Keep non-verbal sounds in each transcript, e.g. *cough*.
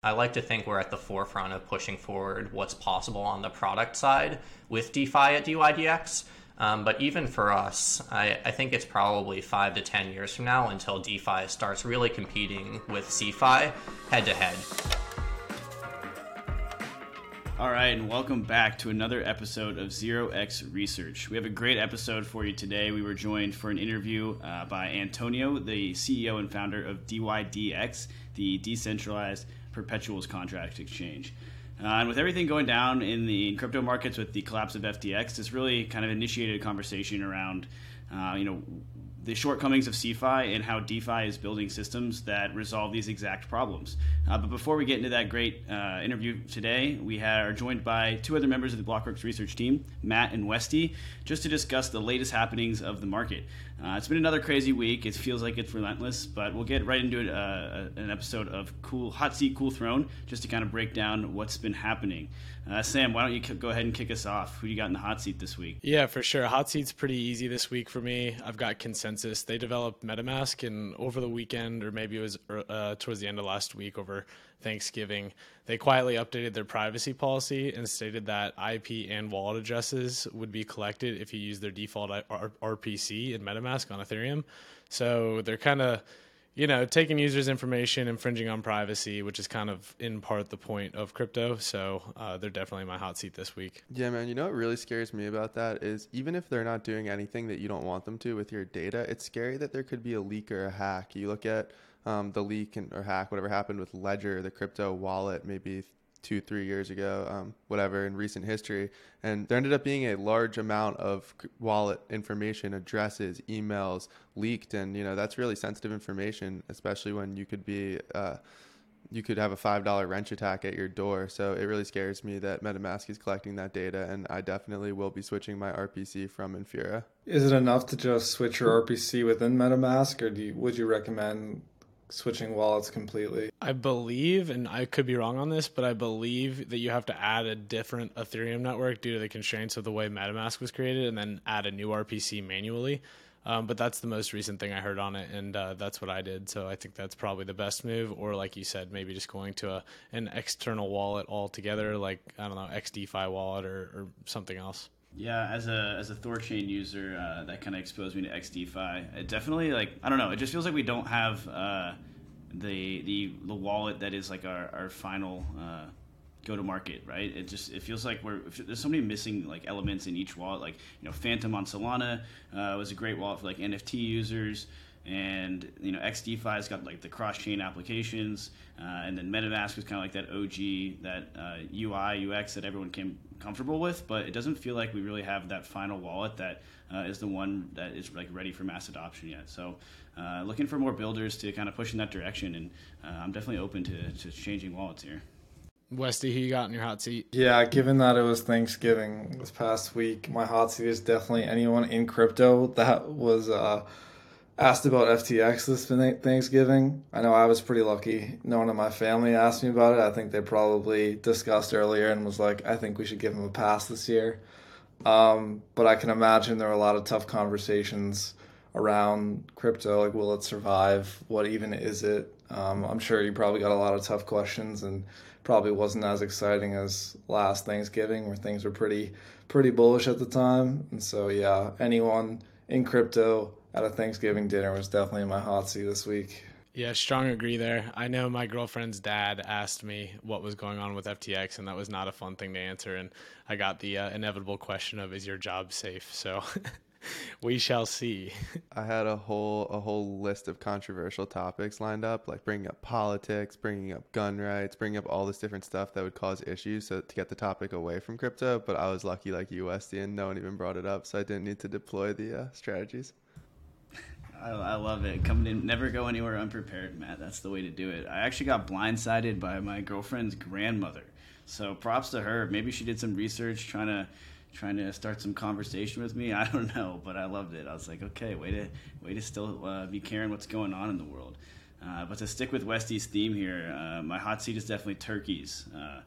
I like to think we're at the forefront of pushing forward what's possible on the product side with DeFi at DYDX. Um, but even for us, I, I, think it's probably five to 10 years from now until DeFi starts really competing with CeFi head to head. All right, and welcome back to another episode of Zero X Research. We have a great episode for you today. We were joined for an interview uh, by Antonio, the CEO and founder of DYDX, the decentralized perpetuals contract exchange. Uh, and with everything going down in the crypto markets with the collapse of FTX, this really kind of initiated a conversation around, uh, you know, the shortcomings of CeFi and how DeFi is building systems that resolve these exact problems. Uh, but before we get into that great uh, interview today, we are joined by two other members of the Blockworks research team, Matt and Westy, just to discuss the latest happenings of the market. Uh, it's been another crazy week. It feels like it's relentless, but we'll get right into it, uh, an episode of Cool Hot Seat, Cool Throne, just to kind of break down what's been happening. Uh, Sam, why don't you go ahead and kick us off? Who you got in the hot seat this week? Yeah, for sure. Hot seat's pretty easy this week for me. I've got ConsenSys. They developed MetaMask, and over the weekend, or maybe it was uh, towards the end of last week, over Thanksgiving, they quietly updated their privacy policy and stated that IP and wallet addresses would be collected if you use their default RPC in MetaMask on Ethereum. So they're kind of, you know, taking users' information, infringing on privacy, which is kind of in part the point of crypto. So uh, they're definitely my hot seat this week. Yeah, man. You know what really scares me about that is even if they're not doing anything that you don't want them to with your data, it's scary that there could be a leak or a hack. You look at um, the leak and, or hack, whatever happened with Ledger, the crypto wallet, maybe two, three years ago, um, whatever, in recent history. And there ended up being a large amount of wallet information, addresses, emails leaked. And, you know, that's really sensitive information, especially when you could be, uh, you could have a $5 wrench attack at your door. So it really scares me that MetaMask is collecting that data. And I definitely will be switching my RPC from Infura. Is it enough to just switch your RPC within MetaMask, or do you, would you recommend switching wallets completely. I believe, and I could be wrong on this, but I believe that you have to add a different Ethereum network due to the constraints of the way MetaMask was created, and then add a new RPC manually. Um, but that's the most recent thing I heard on it, and uh, that's what I did. So I think that's probably the best move. Or like you said, maybe just going to a, an external wallet altogether, like I don't know, XDeFi wallet or, or something else. Yeah, as a as a Thorchain user, uh, that kind of exposed me to XDeFi. It definitely like I don't know. It just feels like we don't have uh, the the the wallet that is like our our final uh, go to market, right? It just it feels like we're there's so many missing like elements in each wallet. Like you know, Phantom on Solana uh, was a great wallet for like NFT users and you know XDeFi's got like the cross chain applications, uh, and then MetaMask was kind of like that OG, that uh, UI UX that everyone came comfortable with. But it doesn't feel like we really have that final wallet that uh, is the one that is like ready for mass adoption yet. So uh, looking for more builders to kind of push in that direction, and uh, I'm definitely open to, to changing wallets here. Westy, who you got in your hot seat? Yeah, given that it was Thanksgiving this past week, my hot seat is definitely anyone in crypto that was uh, asked about FTX this Thanksgiving. I know I was pretty lucky. No one in my family asked me about it. I think they probably discussed earlier and was like, I think we should give him a pass this year. Um, but I can imagine there were a lot of tough conversations around crypto. Like, will it survive? What even is it? Um, I'm sure you probably got a lot of tough questions and probably wasn't as exciting as last Thanksgiving where things were pretty pretty bullish at the time. And so yeah, anyone in crypto at a Thanksgiving dinner was definitely in my hot seat this week. Yeah, strong agree there. I know my girlfriend's dad asked me what was going on with FTX, and that was not a fun thing to answer. And I got the uh, inevitable question of, "Is your job safe?" So *laughs* we shall see. *laughs* I had a whole a whole list of controversial topics lined up, like bringing up politics, bringing up gun rights, bringing up all this different stuff that would cause issues, so to get the topic away from crypto. But I was lucky, like you, Westy, and no one even brought it up, so I didn't need to deploy the uh, strategies. I, I, love it. Coming in, never go anywhere unprepared, Matt. That's the way to do it. I actually got blindsided by my girlfriend's grandmother. So props to her. Maybe she did some research trying to trying to start some conversation with me. *laughs* I don't know, but I loved it. I was like, okay, way to way to still uh, be caring what's going on in the world. Uh, but to stick with Westy's theme here, uh, my hot seat is definitely turkeys. Uh,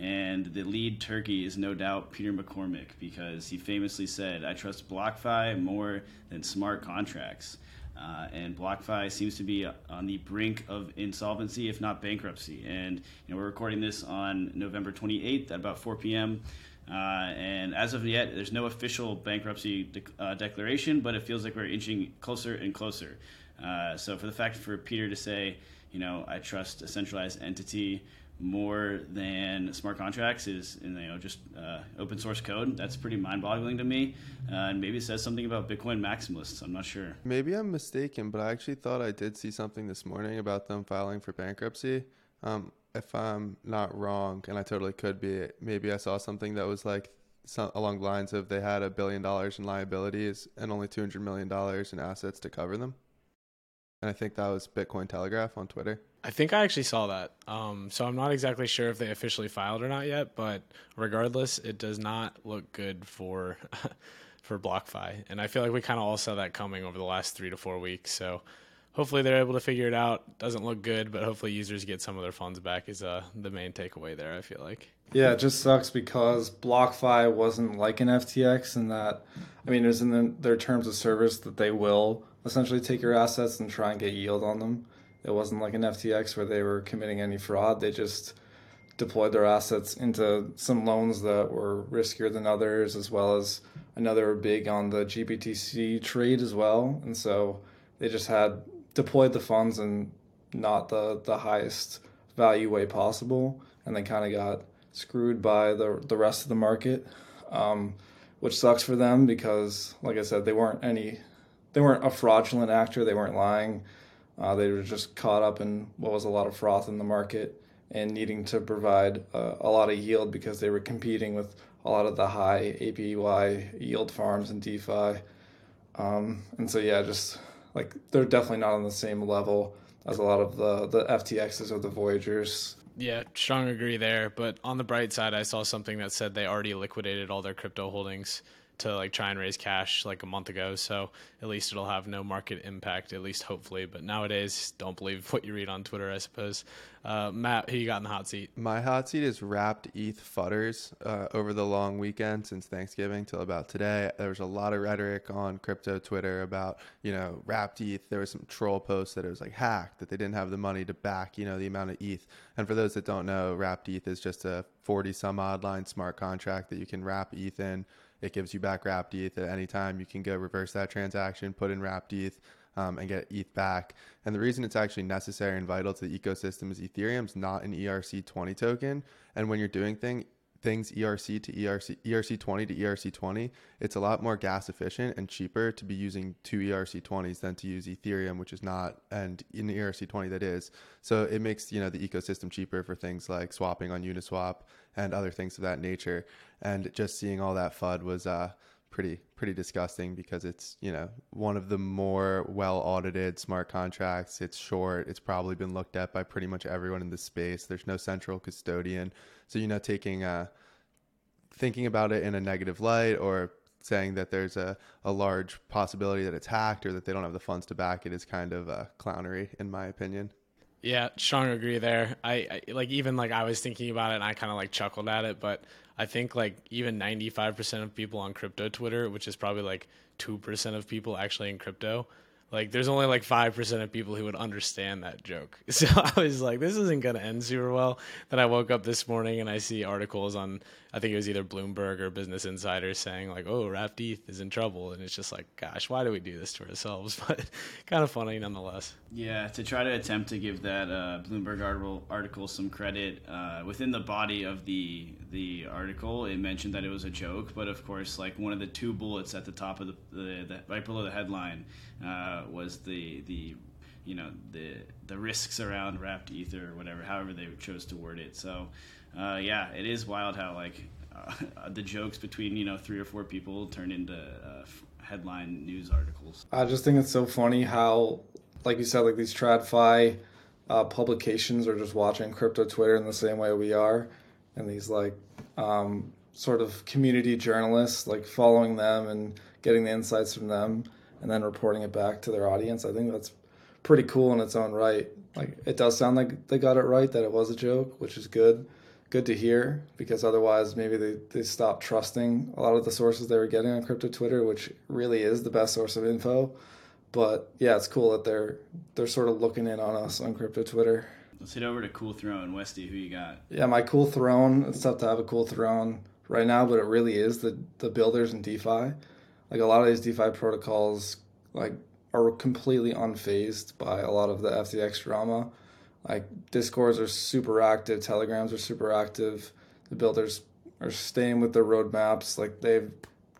and the lead turkey is no doubt Peter McCormack because he famously said, I trust BlockFi more than smart contracts. Uh, and BlockFi seems to be on the brink of insolvency, if not bankruptcy. And you know, we're recording this on November 28th at about 4 p.m. Uh, and as of yet, there's no official bankruptcy de- uh, declaration, but it feels like we're inching closer and closer. Uh, so, for the fact for Peter to say, you know, I trust a centralized entity more than smart contracts is you know just uh, open source code. That's pretty mind boggling to me, uh, and maybe it says something about Bitcoin maximalists. I'm not sure. Maybe I'm mistaken, but I actually thought I did see something this morning about them filing for bankruptcy. Um, if I'm not wrong, and I totally could be, maybe I saw something that was like some, along the lines of they had a billion dollars in liabilities and only two hundred million dollars in assets to cover them. And I think that was Bitcoin Telegraph on Twitter. I think I actually saw that. Um, so I'm not exactly sure if they officially filed or not yet, but regardless, it does not look good for *laughs* for BlockFi. And I feel like we kind of all saw that coming over the last three to four weeks. So hopefully they're able to figure it out. Doesn't look good, but hopefully users get some of their funds back is uh, the main takeaway there. I feel like. Yeah, it just sucks because BlockFi wasn't like an FTX, and that I mean, it was in the, their terms of service that they will essentially take your assets and try and get yield on them. It wasn't like an FTX where they were committing any fraud. They just deployed their assets into some loans that were riskier than others, as well as another big on the GBTC trade as well. And so they just had deployed the funds in not the, the highest value way possible. And they kind of got screwed by the, the rest of the market, um, which sucks for them because, like I said, they weren't any, they weren't a fraudulent actor. They weren't lying uh, they were just caught up in what was a lot of froth in the market and needing to provide uh, a lot of yield because they were competing with a lot of the high APY yield farms and DeFi. Um, and so, yeah, just like they're definitely not on the same level as a lot of the, the FTXs or the Voyagers. Yeah, strong agree there. But on the bright side, I saw something that said they already liquidated all their crypto holdings to like try and raise cash like a month ago. So at least it'll have no market impact, at least hopefully. But nowadays, don't believe *laughs* what you read on Twitter, I suppose. Uh, Matt, who you got in the hot seat? My hot seat is wrapped ETH fudders uh, over the long weekend since Thanksgiving till about today. There was a lot of rhetoric on crypto Twitter about, you know, wrapped ETH. There was some troll posts that it was like hacked, that they didn't have the money to back, you know, the amount of ETH. And for those that don't know, wrapped ETH is just a 40 some odd line smart contract that you can wrap ETH in it gives you back wrapped ETH at any time. You can go reverse that transaction, put in wrapped ETH, um, and get ETH back. And the reason it's actually necessary and vital to the ecosystem is Ethereum's not an ERC20 token. And when you're doing thing, things ERC to ERC, ERC20 to ERC20, it's a lot more gas efficient and cheaper to be using two ERC20s than to use Ethereum, which is not, and in ERC20 that is. So it makes, you know, the ecosystem cheaper for things like swapping on Uniswap and other things of that nature. And just seeing all that FUD was uh, pretty pretty disgusting because it's you know one of the more well audited smart contracts. It's short. It's probably been looked at by pretty much everyone in the space. There's no central custodian, so you know taking uh, thinking about it in a negative light or saying that there's a, a large possibility that it's hacked or that they don't have the funds to back it is kind of a clownery in my opinion. Yeah, strong agree there. I, I like even like I was thinking about it and I kind of like chuckled at it, but I think like even 95% of people on crypto Twitter, which is probably like 2% of people actually in crypto, like there's only like 5% of people who would understand that joke. *laughs* So I was like this isn't going to end super well. Then I woke up this morning and I see articles on I think it was either Bloomberg or Business Insider saying like, "Oh, ETH is in trouble," and it's just like, gosh, why do we do this to ourselves? *laughs* But kind of funny nonetheless. Yeah, to try to attempt to give that uh, Bloomberg article, article some credit uh, within the body of the the article, it mentioned that it was a joke, but of course, like one of the two bullets at the top of the, the, the right below the headline uh, was the the you know the the risks around wrapped ether or whatever, however they chose to word it. So uh, yeah, it is wild how like uh, *laughs* the jokes between you know three or four people turn into uh, headline news articles. I just think it's so funny how, like you said, like these tradfi uh, publications are just watching crypto Twitter in the same way we are, and these like um, sort of community journalists like following them and getting the insights from them and then reporting it back to their audience. I think that's pretty cool in its own right. Like it does sound like they got it right that it was a joke, which is good good to hear because otherwise maybe they, they stopped trusting a lot of the sources they were getting on crypto Twitter, which really is the best source of info. But yeah, it's cool that they're they're sort of looking in on us on crypto Twitter. Let's head over to Cool Throne. Westy, who you got? Yeah, my cool throne. It's tough to have a cool throne right now, but it really is the the builders in DeFi. Like a lot of these DeFi protocols, like are completely unfazed by a lot of the FTX drama. Like discords are super active, telegrams are super active. The builders are staying with their roadmaps. Like they have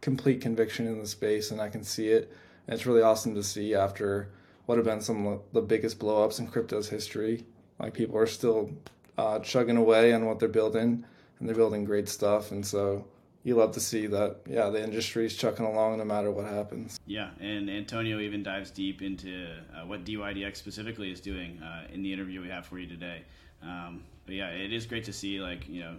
complete conviction in the space, and I can see it. And it's really awesome to see after what have been some of the biggest blowups in crypto's history. Like people are still uh, chugging away on what they're building, and they're building great stuff. And so you love to see that, yeah, the industry is chucking along no matter what happens. Yeah, and Antonio even dives deep into uh, what DYDX specifically is doing uh, in the interview we have for you today. Um, but yeah, it is great to see, like, you know,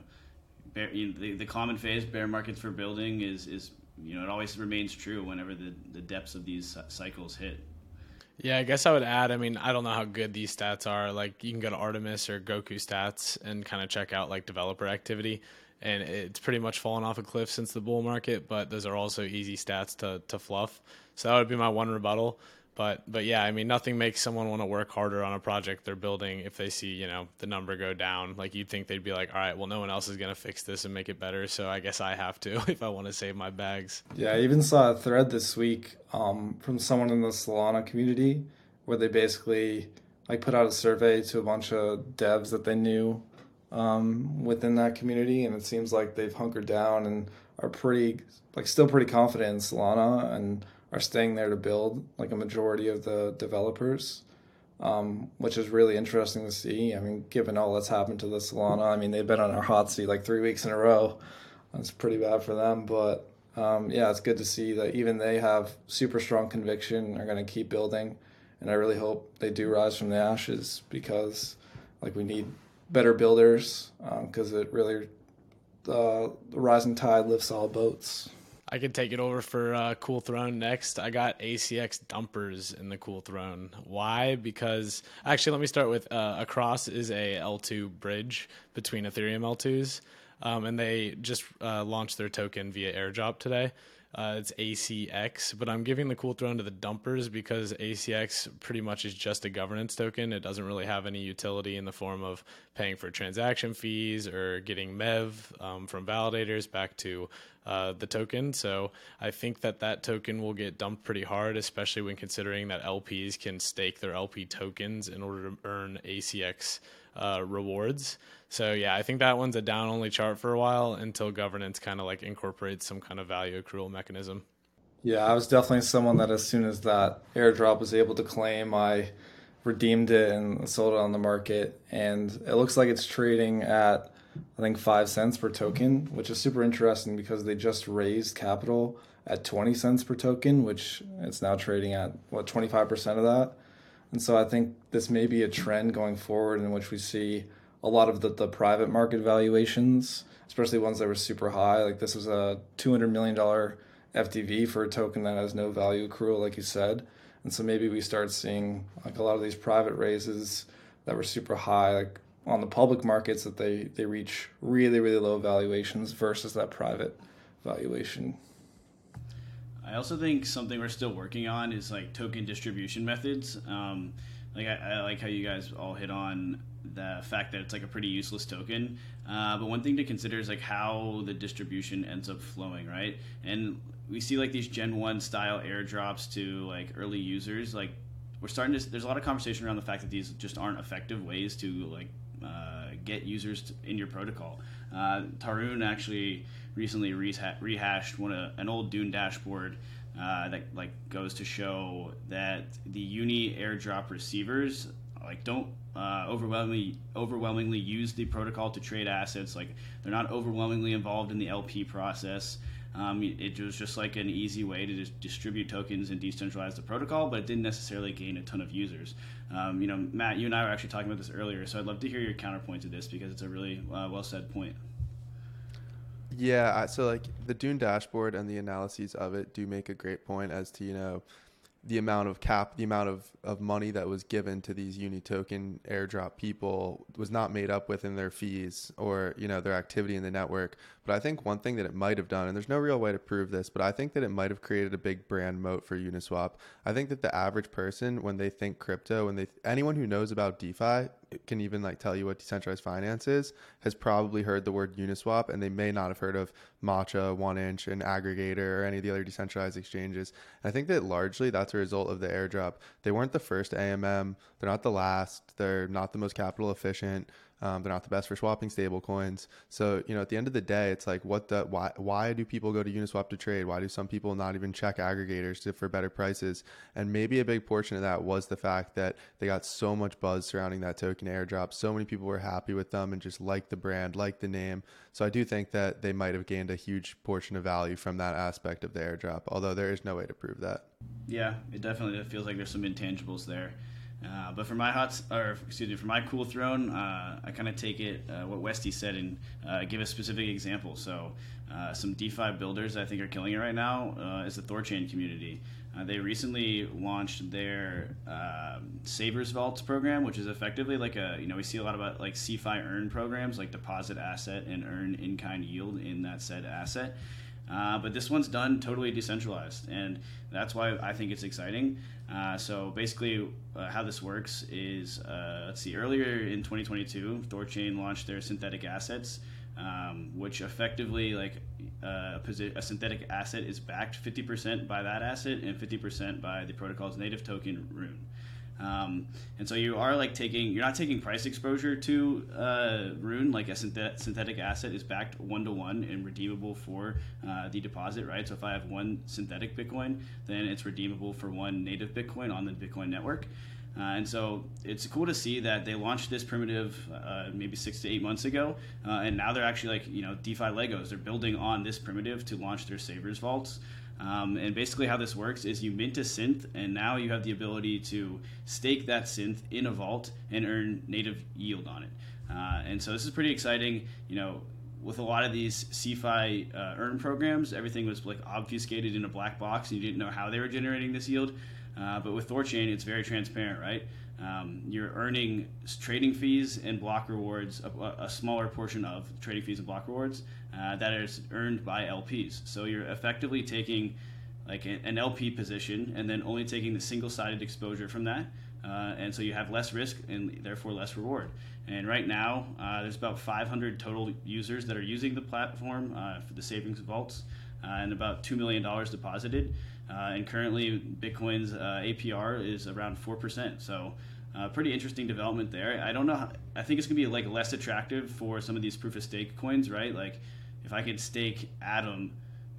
bear, you know the, the common phase, bear markets for building, is, is you know, it always remains true whenever the, the depths of these cycles hit. Yeah, I guess I would add. I mean, I don't know how good these stats are. Like, you can go to Artemis or Goku Stats and kind of check out like developer activity, and it's pretty much fallen off a cliff since the bull market. But those are also easy stats to to fluff. So that would be my one rebuttal. But but yeah, I mean, nothing makes someone want to work harder on a project they're building if they see you know the number go down. Like you'd think they'd be like, all right, well, no one else is gonna fix this and make it better, so I guess I have to *laughs* if I want to save my bags. Yeah, I even saw a thread this week um, from someone in the Solana community where they basically like put out a survey to a bunch of devs that they knew um, within that community, and it seems like they've hunkered down and are pretty like still pretty confident in Solana and are staying there to build, like a majority of the developers, um, which is really interesting to see. I mean, given all that's happened to the Solana, I mean, they've been on our hot seat like three weeks in a row. That's pretty bad for them, but um, yeah, it's good to see that even they have super strong conviction, are going to keep building, and I really hope they do rise from the ashes because, like, we need better builders because um, it really uh, the rising tide lifts all boats. I could take it over for uh, Cool Throne next. I got ACX dumpers in the Cool Throne. Why? Because actually, let me start with uh, Across is a L2 bridge between Ethereum L2s, um, and they just uh, launched their token via airdrop today. Uh, it's ACX, but I'm giving the cool throne to the dumpers because ACX pretty much is just a governance token. It doesn't really have any utility in the form of paying for transaction fees or getting MEV um, from validators back to uh, the token. So I think that that token will get dumped pretty hard, especially when considering that LPs can stake their LP tokens in order to earn ACX uh, rewards. So yeah, I think that one's a down only chart for a while until governance kind of like incorporates some kind of value accrual mechanism. Yeah, I was definitely someone that as soon as that airdrop was able to claim, I redeemed it and sold it on the market. And it looks like it's trading at I think five cents per token, which is super interesting because they just raised capital at 20 cents per token, which it's now trading at what 25% of that. And so I think this may be a trend going forward in which we see a lot of the, the private market valuations, especially ones that were super high. Like this was a $200 million FDV for a token that has no value accrual, like you said. And so maybe we start seeing like a lot of these private raises that were super high, like on the public markets that they, they reach really, really low valuations versus that private valuation. I also think something we're still working on is like token distribution methods. Um, like I, I, like how you guys all hit on the fact that it's like a pretty useless token. Uh, but one thing to consider is like how the distribution ends up flowing, right? And we see like these Gen One style airdrops to like early users. Like we're starting to. There's a lot of conversation around the fact that these just aren't effective ways to like uh, get users to, in your protocol. Uh, Tarun actually recently reha- rehashed one of, an old Dune dashboard uh, that like goes to show that the uni airdrop receivers like don't uh, overwhelmingly overwhelmingly use the protocol to trade assets. Like they're not overwhelmingly involved in the LP process. Um, it was just like an easy way to just distribute tokens and decentralize the protocol, but it didn't necessarily gain a ton of users. Um, you know, Matt, you and I were actually talking about this earlier, so I'd love to hear your counterpoint to this because it's a really uh, well said point. Yeah, so like the Dune dashboard and the analyses of it do make a great point as to you know the amount of cap, the amount of, of money that was given to these uni token airdrop people was not made up within their fees or, you know, their activity in the network. But I think one thing that it might have done, and there's no real way to prove this, but I think that it might have created a big brand moat for Uniswap. I think that the average person, when they think crypto, when they, anyone who knows about DeFi can even like tell you what decentralized finance is, has probably heard the word Uniswap and they may not have heard of Matcha, One Inch, and Aggregator or any of the other decentralized exchanges. And I think that largely that's a result of the airdrop. They weren't the first AMM, they're not the last, they're not the most capital efficient. Um, they're not the best for swapping stable coins. So, you know, at the end of the day, it's like, what the, why, why do people go to Uniswap to trade? Why do some people not even check aggregators to, for better prices? And maybe a big portion of that was the fact that they got so much buzz surrounding that token airdrop. So many people were happy with them and just like the brand, like the name. So I do think that they might have gained a huge portion of value from that aspect of the airdrop, although there is no way to prove that. Yeah, it definitely feels like there's some intangibles there. Uh, but for my hot, or excuse me, for my cool throne, uh, I kind of take it uh, what Westy said and uh, give a specific example. So, uh, some DeFi builders I think are killing it right now uh, is the Thorchain community. they recently launched their um, Savers Vaults program, which is effectively like a you know we see a lot about like CeFi earn programs, like deposit asset and earn in kind yield in that said asset. But this one's done totally decentralized, and that's why I think it's exciting. Uh, so basically, uh, how this works is, uh, let's see, earlier in 2022, Thorchain launched their synthetic assets, um, which effectively, like uh, a, a, synthetic asset is backed 50% by that asset and 50% by the protocol's native token Rune. Um, and so you are like taking, you're not taking price exposure to uh, Rune, like a synthet- synthetic asset is backed one to one and redeemable for uh, the deposit, right? So if I have one synthetic Bitcoin, then it's redeemable for one native Bitcoin on the Bitcoin network. Uh, and so it's cool to see that they launched this primitive uh, maybe six to eight months ago, uh, and now they're actually like you know DeFi Legos. They're building on this primitive to launch their Savers vaults. Um, and basically, how this works is you mint a synth, and now you have the ability to stake that synth in a vault and earn native yield on it. Uh, and so this is pretty exciting. You know, with a lot of these CeFi uh, earn programs, everything was like obfuscated in a black box, and you didn't know how they were generating this yield. Uh, but with Thorchain, it's very transparent, right? Um, you're earning trading fees and block rewards, a, a, smaller portion of trading fees and block rewards uh, that is earned by LPs. So you're effectively taking like an LP position and then only taking the single-sided exposure from that. Uh, and so you have less risk and therefore less reward. And right now, uh, there's about 500 total users that are using the platform uh, for the savings vaults, uh, and about $2 million deposited. Uh, and currently, Bitcoin's uh, APR is around 4%. So, uh, pretty interesting development there. I don't know. How, I think it's going to be like less attractive for some of these proof of stake coins, right? Like, if I could stake Atom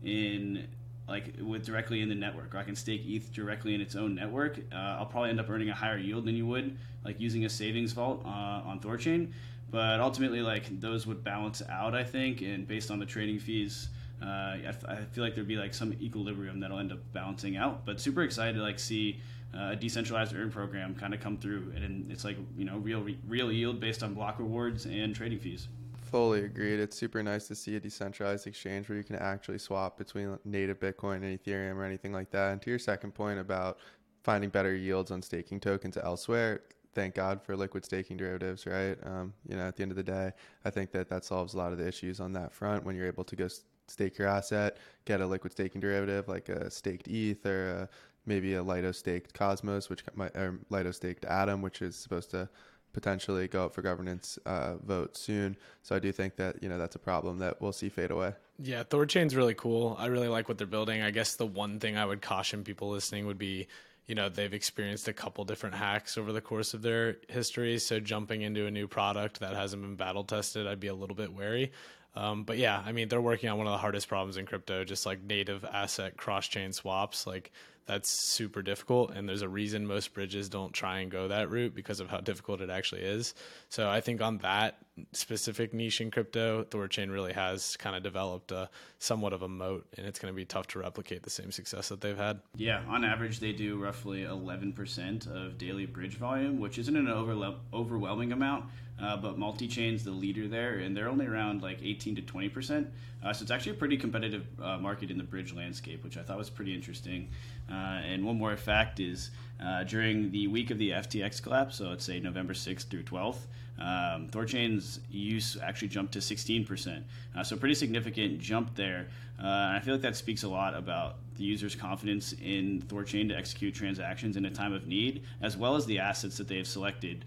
in like with directly in the network, or I can stake ETH directly in its own network, uh, I'll probably end up earning a higher yield than you would like using a savings vault uh, on Thorchain. But ultimately, like those would balance out, I think, and based on the trading fees uh, I, f- I feel like there'd be like some equilibrium that'll end up balancing out. But super excited to like see uh, a decentralized earn program kind of come through, and it's like you know real real yield based on block rewards and trading fees. Fully agreed. It's super nice to see a decentralized exchange where you can actually swap between native Bitcoin and Ethereum or anything like that. And to your second point about finding better yields on staking tokens elsewhere, thank God for liquid staking derivatives, right? Um, you know, at the end of the day, I think that that solves a lot of the issues on that front when you're able to go stake your asset, get a liquid staking derivative like a staked ETH or a, maybe a Lido staked Cosmos, which or Lido staked Atom, which is supposed to potentially go up for governance uh, vote soon. So I do think that you know that's a problem that we'll see fade away. Yeah, Thorchain's really cool. I really like what they're building. I guess the one thing I would caution people listening would be, you know, they've experienced a couple different hacks over the course of their history. So jumping into a new product that hasn't been battle tested, I'd be a little bit wary. Um, but yeah, I mean, they're working on one of the hardest problems in crypto, just like native asset cross chain swaps. Like that's super difficult. And there's a reason most bridges don't try and go that route because of how difficult it actually is. So I think on that specific niche in crypto, Thorchain really has kind of developed a somewhat of a moat, and it's going to be tough to replicate the same success that they've had. Yeah, on average, they do roughly 11% of daily bridge volume, which isn't an overwhelming amount. uh, but multi-chain's the leader there, and they're only around like 18 to 20 percent. Uh, so it's actually a pretty competitive uh, market in the bridge landscape, which I thought was pretty interesting. Uh, and one more fact is uh, during the week of the FTX collapse, so let's say November 6th through 12th, um, Thorchain's use actually jumped to 16%. Uh, so, pretty significant jump there. Uh, and I feel like that speaks a lot about the user's confidence in Thorchain to execute transactions in a time of need, as well as the assets that they have selected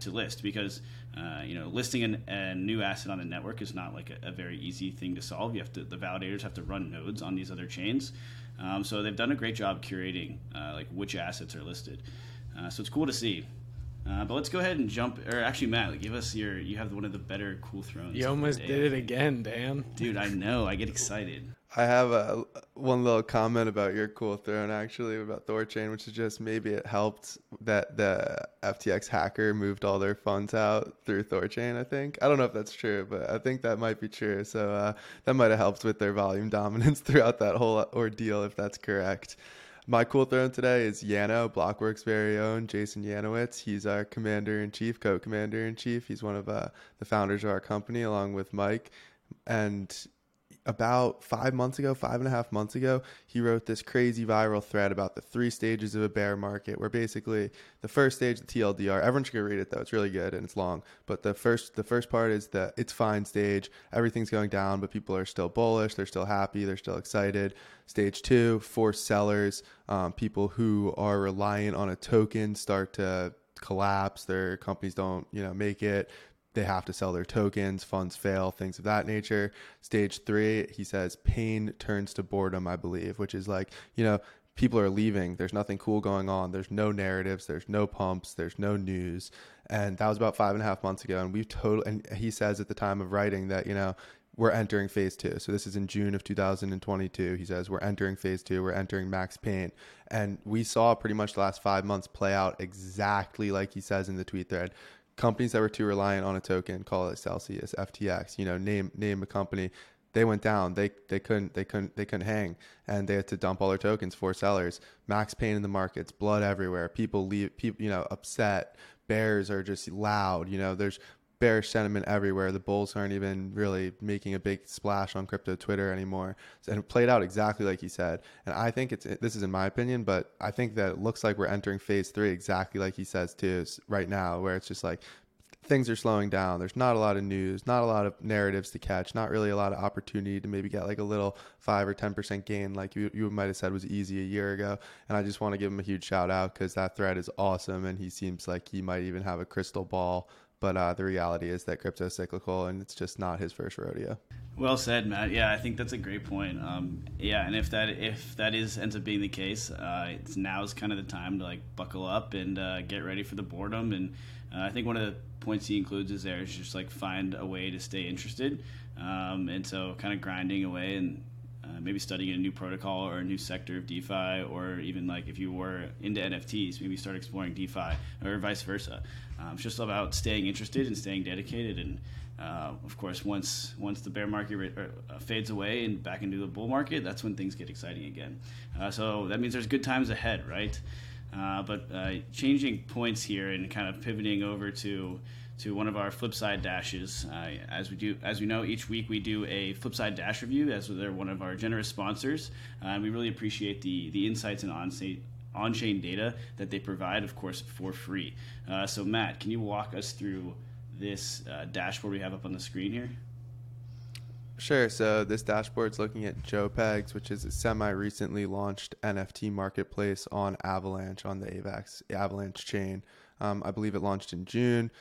to list. Because uh, you know, listing an, a new asset on the network is not like a, a, very easy thing to solve. You have to the validators have to run nodes on these other chains. Um, so they've done a great job curating uh, like which assets are listed. Uh, so it's cool to see. Uh, but let's go ahead and jump. Or actually, Matt, give us your. You have one of the better cool thrones. You almost did it again, Dan. Dude, I know. I get excited. I have a one little comment about your cool throne actually about Thorchain, which is just maybe it helped that the FTX hacker moved all their funds out through Thorchain. I think I don't know if that's true, but I think that might be true. So uh, that might have helped with their volume *laughs* dominance throughout that whole ordeal, if that's correct. My cool throne today is Yano, Blockworks' very own Jason Yanowitz. He's our commander in chief, co commander in chief. He's one of uh, the founders of our company, along with Mike. And about five months ago, five and a half months ago, he wrote this crazy viral thread about the three stages of a bear market, where basically the first stage, the TLDR, everyone should go read it though. It's really good and it's long. But the first, the first part is the it's fine stage. Everything's going down, but people are still bullish. They're still happy. They're still excited. Stage two, forced sellers, um, people who are reliant on a token start to collapse. Their companies don't, you know, make it they have to sell their tokens, funds fail, things of that nature. Stage three, he says, pain turns to boredom, I believe, which is like, you know, people are leaving. There's nothing cool going on. There's no narratives. There's no pumps. There's no news. And that was about five and a half months ago. And we've totally, and he says at the time of writing that, you know, we're entering phase two. So this is in June of 2022. He says we're entering phase two. We're entering max pain, and we saw pretty much the last five months play out exactly like he says in the tweet thread companies that were too reliant on a token, call it Celsius, FTX, you know, name name a company, they went down. They they couldn't they couldn't they couldn't hang, and they had to dump all their tokens for sellers. Max pain in the markets, blood everywhere. People leave, people you know, upset. Bears are just loud. You know, there's bearish sentiment everywhere. The bulls aren't even really making a big splash on crypto Twitter anymore. And it played out exactly like he said. And I think it's this is in my opinion, but I think that it looks like we're entering phase three exactly like he says too right now, where it's just like things are slowing down. There's not a lot of news, not a lot of narratives to catch, not really a lot of opportunity to maybe get like a little five or ten percent gain, like you you might have said was easy a year ago. And I just want to give him a huge shout out because that thread is awesome, and he seems like he might even have a crystal ball but uh, the reality is that crypto is cyclical, and it's just not his first rodeo. Well said, Matt. Yeah, I think that's a great point. Um, yeah, and if that if that is ends up being the case, uh, it's now is kind of the time to like buckle up and uh, get ready for the boredom. And uh, I think one of the points he includes is there is just like find a way to stay interested, um, and so kind of grinding away and uh, maybe studying a new protocol or a new sector of DeFi, or even like if you were into NFTs, maybe start exploring DeFi or vice versa. Um, it's just about staying interested and staying dedicated. And uh, of course, once once the bear market re- uh, fades away and back into the bull market, that's when things get exciting again. Uh, so that means there's good times ahead, right? Uh, but changing points here and kind of pivoting over to to one of our Flipside dashes. Uh, as we do, as we know, each week we do a Flipside dash review, as they're one of our generous sponsors, uh, and we really appreciate the the insights and on on-chain data that they provide, of course, for free. Uh, so, Matt, can you walk us through this uh, dashboard we have up on the screen here? Sure. So this dashboard is looking at JoePegs, which is a semi-recently launched NFT marketplace on Avalanche on the AVAX Avalanche chain. Um, I believe it launched in June.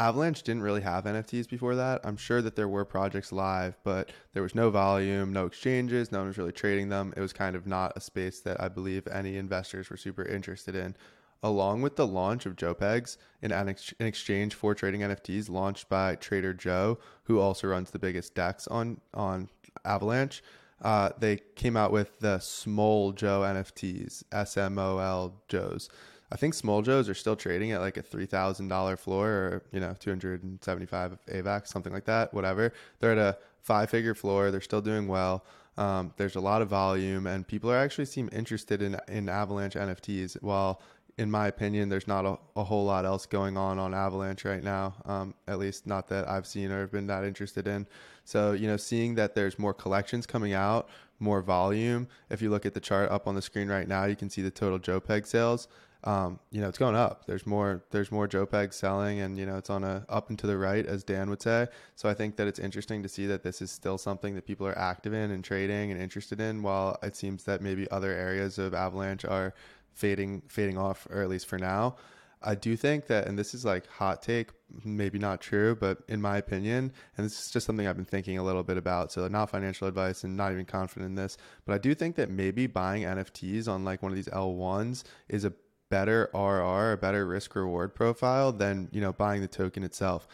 Avalanche didn't really have NFTs before that. I'm sure that there were projects live, but there was no volume, no exchanges, no one was really trading them. It was kind of not a space that I believe any investors were super interested in. Along with the launch of JoePegs, an, an exchange for trading NFTs launched by Trader Joe, who also runs the biggest DEX on on Avalanche, uh, they came out with the Smol Joe NFTs, S M O L Joes. I think Smol Joes are still trading at like a three thousand dollar floor, or you know, two hundred and seventy five AVAX, something like that. Whatever. They're at a five figure floor. They're still doing well. Um, there's a lot of volume, and people are actually seem interested in in Avalanche NFTs. While in my opinion, there's not a, a, whole lot else going on on Avalanche right now. Um, at least not that I've seen or have been that interested in. So you know, seeing that there's more collections coming out, more volume. If you look at the chart up on the screen right now, you can see the total JPEG sales. Um, you know, it's going up. There's more. There's more JPEG selling, and you know, it's on a up and to the right, as Dan would say. So I think that it's interesting to see that this is still something that people are active in and trading and interested in. While it seems that maybe other areas of Avalanche are fading fading off, or at least for now. I do think that, and this is like hot take, maybe not true, but in my opinion, and this is just something I've been thinking a little bit about. So not financial advice and not even confident in this, but I do think that maybe buying NFTs on like one of these L1s is a better RR, a better risk reward profile than, you know, buying the token itself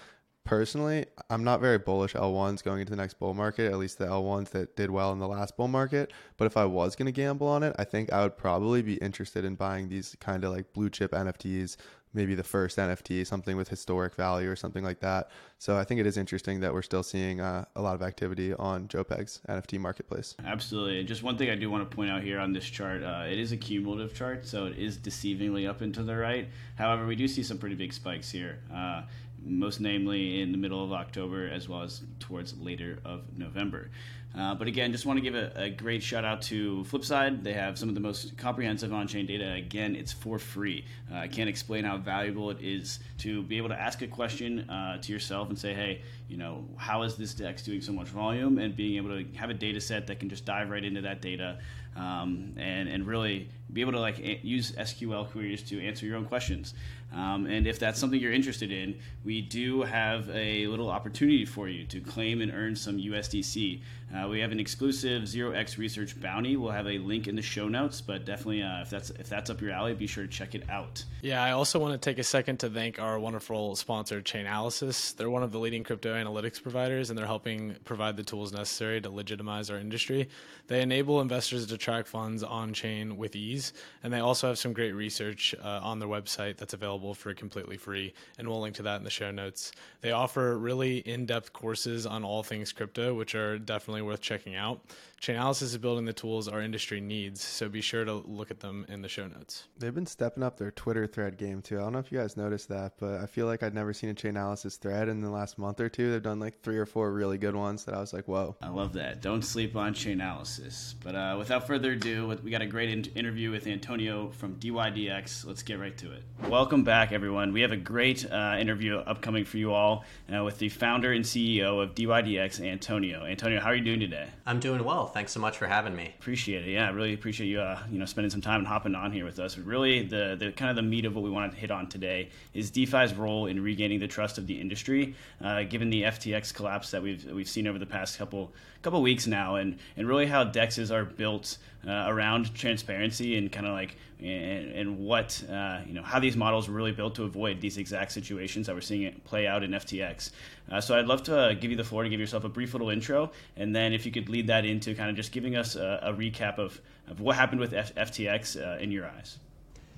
personally, I'm not very bullish L1s going into the next bull market, at least the L1s that did well in the last bull market. But if I was going to gamble on it, I think I would probably be interested in buying these kind of like blue chip NFTs, maybe the first NFT, something with historic value or something like that. So I think it is interesting that we're still seeing uh, a lot of activity on JPEG's NFT marketplace. Absolutely. Just one thing I do want to point out here on this chart uh, it is a cumulative chart, so it is deceivingly up and to the right. However, we do see some pretty big spikes here. Uh, most namely in the middle of October as well as towards later of November. Uh, but again, just want to give a, a, great shout out to Flipside. They have some of the most comprehensive on chain data. Again, it's for free. Uh, I can't explain how valuable it is to be able to ask a question uh, to yourself and say, hey, you know, how is this DEX doing so much volume? And being able to have a data set that can just dive right into that data um, and, and really be able to like use SQL queries to answer your own questions. Um, and if that's something you're interested in, we do have a little opportunity for you to claim and earn some USDC. Uh, we have an exclusive 0x research bounty. We'll have a link in the show notes, but definitely uh, if that's if that's up your alley, be sure to check it out. Yeah, I also want to take a second to thank our wonderful sponsor, Chainalysis. They're one of the leading crypto analytics providers, and they're helping provide the tools necessary to legitimize our industry. They enable investors to track funds on chain with ease, and they also have some great research uh, on their website that's available for completely free, and we'll link to that in the show notes. They offer really in depth courses on all things crypto, which are definitely worth checking out. Chainalysis is building the tools our industry needs, so be sure to look at them in the show notes. They've been stepping up their Twitter thread game too. I don't know if you guys noticed that, but I feel like I'd never seen a Chainalysis thread in the last month or two. They've done like three or four really good ones that I was like, whoa. I love that. Don't sleep on Chainalysis. But uh, without further ado, we got a great in- interview with Antonio from DYDX. Let's get right to it. Welcome back, everyone. We have a great uh, interview upcoming for you all uh, with the founder and CEO of DYDX, Antonio. Antonio, how are you doing today? I'm doing well. Thanks so much for having me. Appreciate it. Yeah, I really appreciate you, uh, you know, spending some time and hopping on here with us. Really, the the kind of the meat of what we wanted to hit on today is DeFi's role in regaining the trust of the industry, uh, given the FTX collapse that we've we've seen over the past couple couple weeks now, and and really how dexes are built uh, around transparency and kind of like and, and what uh, you know how these models were really built to avoid these exact situations that we're seeing it play out in FTX. Uh, so I'd love to uh, give you the floor to give yourself a brief little intro, and then if you could lead that into kind of just giving us a, a recap of, of what happened with F- FTX uh, in your eyes.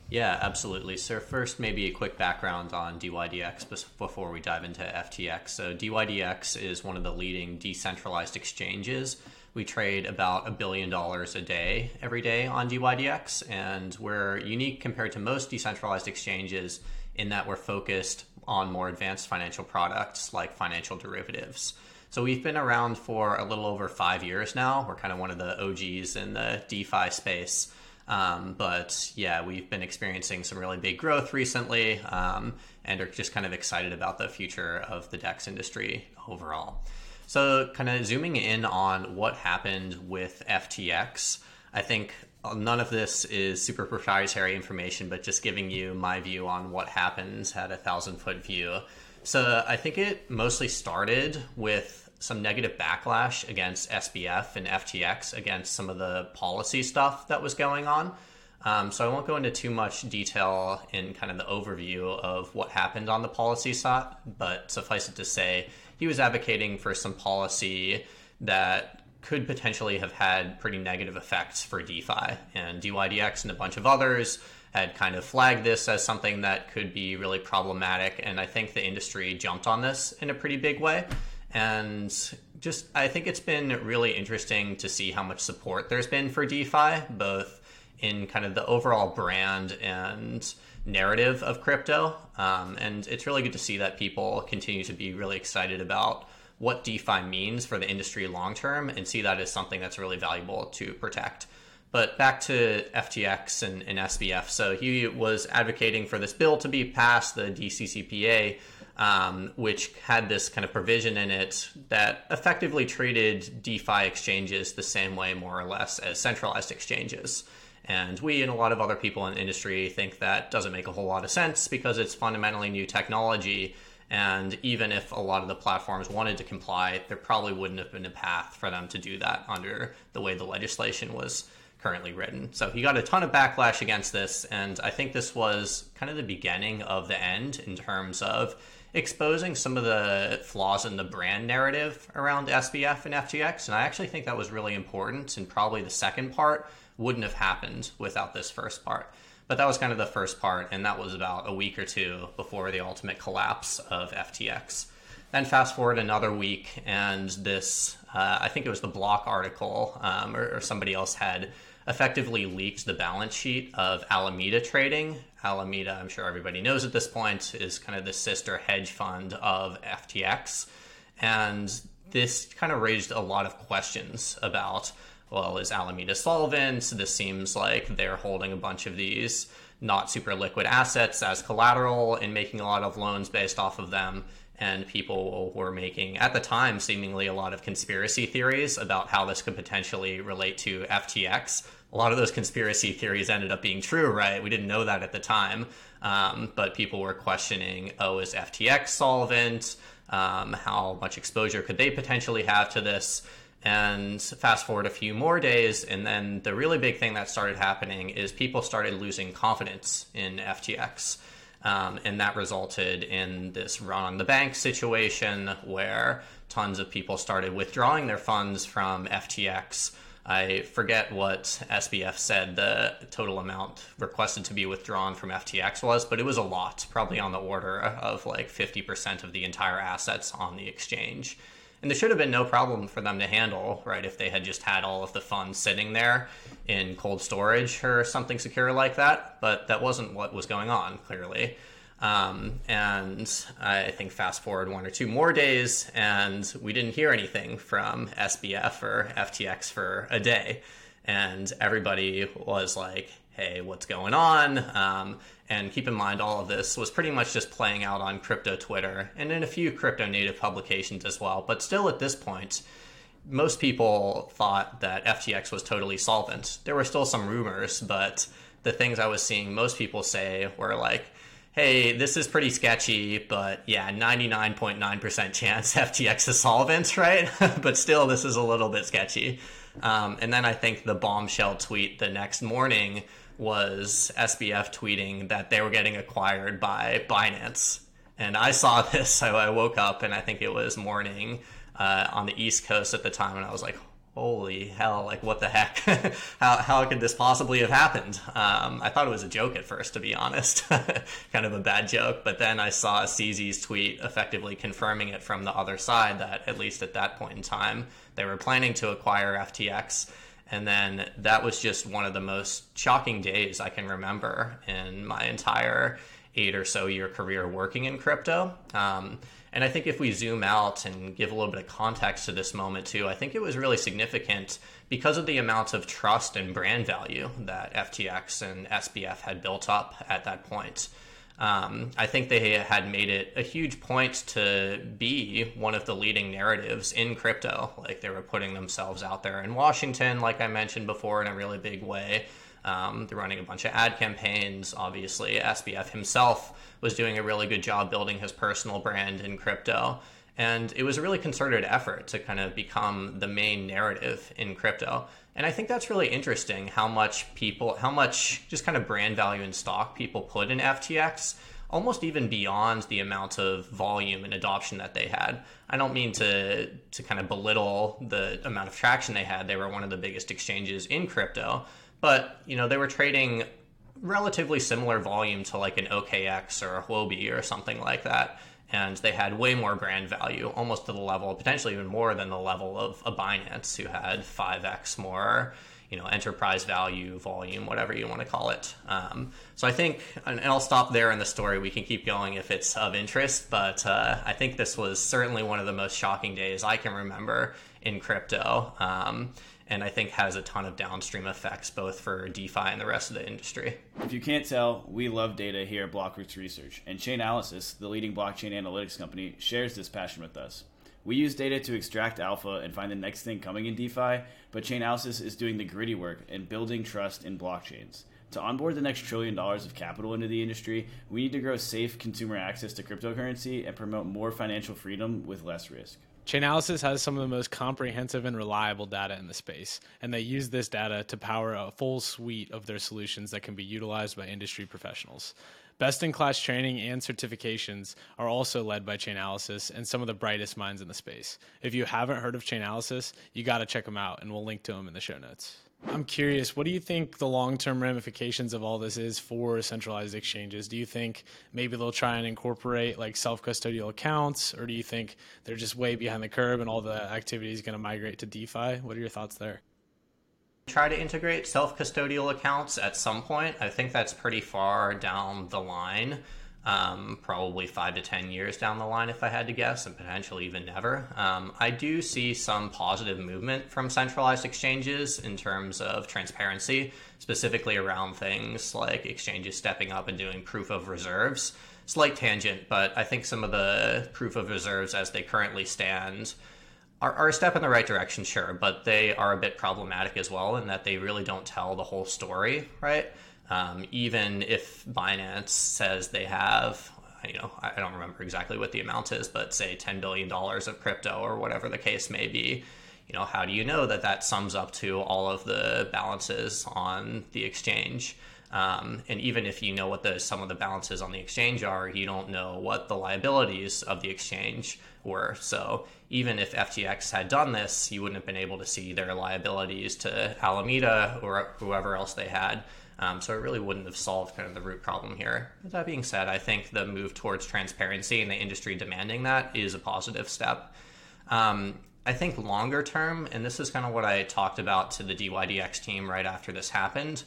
Yeah, absolutely. So first, maybe a quick background on DYDX before we dive into FTX. So DYDX is one of the leading decentralized exchanges we trade about a billion dollars a day every day on DYDX, and we're unique compared to most decentralized exchanges in that we're focused on more advanced financial products like financial derivatives. So we've been around for a little over five years now. We're kind of one of the OGs in the DeFi space. Um, but yeah, we've been experiencing some really big growth recently um, and are just kind of excited about the future of the DEX industry overall. So, kind of zooming in on what happened with FTX, I think none of this is super proprietary information, but just giving you my view on what happens at a thousand foot view. So, I think it mostly started with some negative backlash against SBF and FTX against some of the policy stuff that was going on. Um, so I won't go into too much detail in kind of the overview of what happened on the policy side, but suffice it to say, he was advocating for some policy that could potentially have had pretty negative effects for DeFi. And DYDX and a bunch of others had kind of flagged this as something that could be really problematic. And I think the industry jumped on this in a pretty big way. And just, I think it's been really interesting to see how much support there's been for DeFi, both in kind of the overall brand and narrative of crypto. Um, and it's really good to see that people continue to be really excited about what DeFi means for the industry long term and see that as something that's really valuable to protect. But back to FTX and, and SBF. So he was advocating for this bill to be passed, the DCCPA, um, which had this kind of provision in it that effectively treated DeFi exchanges the same way, more or less, as centralized exchanges. And we and a lot of other people in the industry think that doesn't make a whole lot of sense because it's fundamentally new technology. And even if a lot of the platforms wanted to comply, there probably wouldn't have been a path for them to do that under the way the legislation was currently written. So he got a ton of backlash against this. And I think this was kind of the beginning of the end in terms of exposing some of the flaws in the brand narrative around SBF and FTX. And I actually think that was really important. And probably the second part wouldn't have happened without this first part. But that was kind of the first part, and that was about a week or two before the ultimate collapse of FTX. Then fast forward another week, and this, uh, I think it was the Block article, um, or, or somebody else had effectively leaked the balance sheet of Alameda Trading. Alameda, I'm sure everybody knows at this point, is kind of the sister hedge fund of FTX. And this kind of raised a lot of questions about well, is Alameda solvent? This seems like they're holding a bunch of these not super liquid assets as collateral and making a lot of loans based off of them. And people were making, at the time, seemingly a lot of conspiracy theories about how this could potentially relate to FTX. A lot of those conspiracy theories ended up being true, right? We didn't know that at the time. Um, but people were questioning oh, is FTX solvent? Um, how much exposure could they potentially have to this? And fast forward a few more days, and then the really big thing that started happening is people started losing confidence in FTX. Um, and that resulted in this run on the bank situation where tons of people started withdrawing their funds from FTX. I forget what SBF said the total amount requested to be withdrawn from FTX was, but it was a lot, probably on the order of like 50% of the entire assets on the exchange. And there should have been no problem for them to handle, right, if they had just had all of the funds sitting there in cold storage or something secure like that. But that wasn't what was going on, clearly. Um, and I think fast forward one or two more days, and we didn't hear anything from SBF or FTX for a day. And everybody was like, hey, what's going on? Um, and keep in mind, all of this was pretty much just playing out on crypto Twitter and in a few crypto native publications as well. But still, at this point, most people thought that FTX was totally solvent. There were still some rumors, but the things I was seeing most people say were like, hey, this is pretty sketchy, but yeah, 99.9% chance *laughs* FTX is solvent, right? *laughs* but still, this is a little bit sketchy. Um, and then I think the bombshell tweet the next morning was SBF tweeting that they were getting acquired by Binance. And I saw *laughs* this, so I woke up and I think it was morning uh, on the East Coast at the time, and I was like, holy hell, like what the heck? *laughs* how, how could this possibly have happened? Um, I thought it was a joke at first, to be honest, *laughs* kind of a bad joke. But then I saw CZ's tweet effectively confirming it from the other side that, at least at that point in time, they were planning to acquire FTX. And then that was just one of the most shocking days I can remember in my entire eight or so year career working in crypto. Um, and I think if we zoom out and give a little bit of context to this moment too, I think it was really significant because of the amount of trust and brand value that FTX and SBF had built up at that point. Um, I think they had made it a huge point to be one of the leading narratives in crypto. Like they were putting themselves out there in Washington, like I mentioned before, in a really big way. Um, they're running a bunch of ad campaigns. Obviously, SBF himself was doing a really good job building his personal brand in crypto. And it was a really concerted effort to kind of become the main narrative in crypto. And I think that's really interesting how much people, how much just kind of brand value and stock people put in FTX, almost even beyond the amount of volume and adoption that they had. I don't mean to to kind of belittle the amount of traction they had. They were one of the biggest exchanges in crypto, but you know they were trading relatively similar volume to like an OKX or a Huobi or something like that and they had way more brand value, almost to the level, potentially even more than the level of a Binance, who had 5x more you know enterprise value volume whatever you want to call it. Um, so i think and i'll stop there in the story. We can keep going if it's of interest but uh, i think this was certainly one of the most shocking days i can remember in crypto. Um, and I think has a ton of downstream effects both for DeFi and the rest of the industry. If you can't tell, we love data here at Blockworks Research, and Chainalysis, the leading blockchain analytics company, shares this passion with us. We use data to extract alpha and find the next thing coming in DeFi, but Chainalysis is doing the gritty work and building trust in blockchains. To onboard the next trillion dollars of capital into the industry, we need to grow safe consumer access to cryptocurrency and promote more financial freedom with less risk. Chainalysis has some of the most comprehensive and reliable data in the space, and they use this data to power a full suite of their solutions that can be utilized by industry professionals. Best in class training and certifications are also led by Chainalysis and some of the brightest minds in the space. If you haven't heard of Chainalysis, you got to check them out, and we'll link to them in the show notes. I'm curious, what do you think the long term ramifications of all this is for centralized exchanges? Do you think maybe they'll try and incorporate like self custodial accounts, or do you think they're just way behind the curve and all the activity is going to migrate to DeFi? What are your thoughts there? Try to integrate self custodial accounts at some point. I think that's pretty far down the line um, probably five to 10 years down the line, if I had to guess, and potentially even never. Um, I do see some positive movement from centralized exchanges in terms of transparency, specifically around things like exchanges stepping up and doing proof of reserves. Slight tangent, but I think some of the proof of reserves as they currently stand. Are, are, a step in the right direction, sure, but they are a bit problematic as well in that they really don't tell the whole story, right? Um, even if Binance says they have, you know, I don't remember exactly what the amount is, but say $10 billion of crypto or whatever the case may be, you know, how do you know that that sums up to all of the balances on the exchange? Um, and even if you know what the some of the balances on the exchange are, you don't know what the liabilities of the exchange were. So even if FTX had done this, you wouldn't have been able to see their liabilities to Alameda or whoever else they had. Um, so it really wouldn't have solved kind of the root problem here. With that being said, I think the move towards transparency and the industry demanding that is a positive step. Um, I think longer term, and this is kind of what I talked about to the DYDX team right after this happened.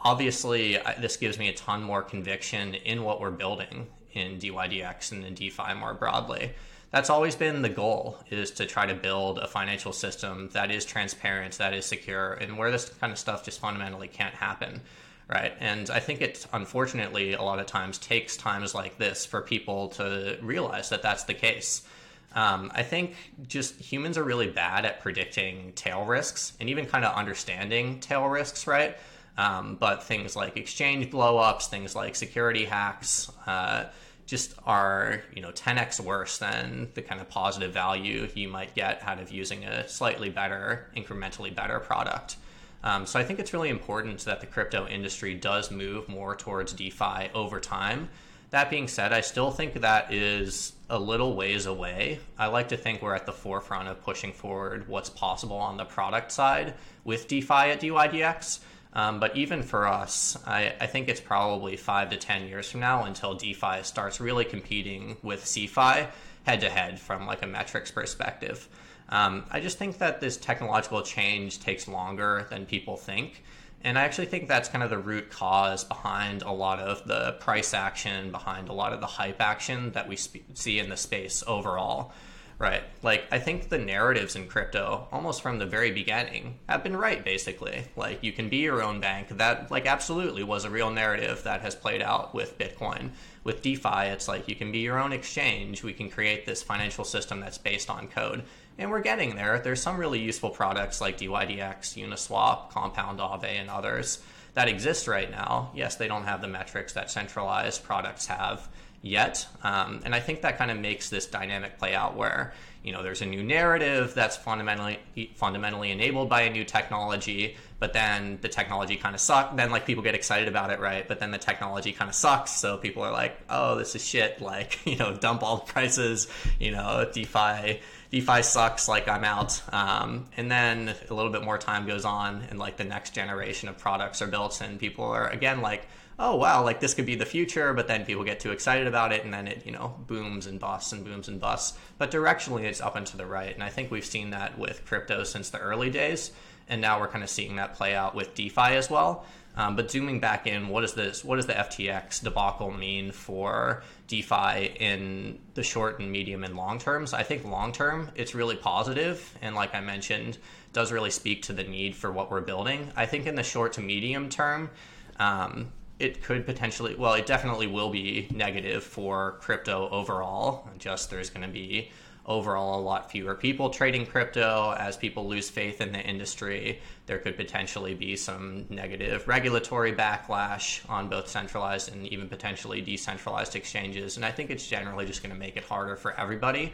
Obviously, this gives me a ton more conviction in what we're building in DYDX and in DeFi more broadly. That's always been the goal is to try to build a financial system that is transparent, that is secure, and where this kind of stuff just fundamentally can't happen right? And I think it unfortunately a lot of times takes times like this for people to realize that that's the case. Um, I think just humans are really bad at predicting tail risks and even kind of understanding tail risks, right? Um, but things like exchange blowups, things like security hacks, uh, just are you know 10x worse than the kind of positive value you might get out of using a slightly better, incrementally better product. Um, so I think it's really important that the crypto industry does move more towards DeFi over time. That being said, I still think that is a little ways away. I like to think we're at the forefront of pushing forward what's possible on the product side with DeFi at DYDX. Um, but even for us, I, I, think it's probably five to 10 years from now until DeFi starts really competing with CeFi head to head from like a metrics perspective. Um, I just think that this technological change takes longer than people think. And I actually think that's kind of the root cause behind a lot of the price action, behind a lot of the hype action that we sp- see in the space overall. Right. Like, I think the narratives in crypto, almost from the very beginning, have been right, basically. Like, you can be your own bank. That, like, absolutely was a real narrative that has played out with Bitcoin. With DeFi, it's like you can be your own exchange. We can create this financial system that's based on code and we're getting there. There's some really useful products like DYDX, Uniswap, Compound Aave, and others that exist right now. Yes, they don't have the metrics that centralized products have yet, um, and I think that kind of makes this dynamic play out where you know there's a new narrative that's fundamentally fundamentally enabled by a new technology but then the technology kind of sucks then like people get excited about it right but then the technology kind of sucks so people are like oh this is shit *laughs* like you know dump all the prices you know defi DeFi sucks, like I'm out. Um, and then a little bit more time goes on, and like the next generation of products are built, and people are again like, oh wow, like this could be the future. But then people get too excited about it, and then it you know booms and busts and booms and busts. But directionally, it's up and to the right, and I think we've seen that with crypto since the early days. and now we're kind of seeing that play out with DeFi as well. Um, but zooming back in, what does this? What does the FTX debacle mean for DeFi in the short and medium and long terms? I think long term, it's really positive, and like I mentioned, does really speak to the need for what we're building. I think in the short to medium term, um, it could potentially, well, it definitely will be negative for crypto overall. Just there's going to be overall a lot fewer people trading crypto as people lose faith in the industry. There could potentially be some negative regulatory backlash on both centralized and even potentially decentralized exchanges. And I think it's generally just going to make it harder for everybody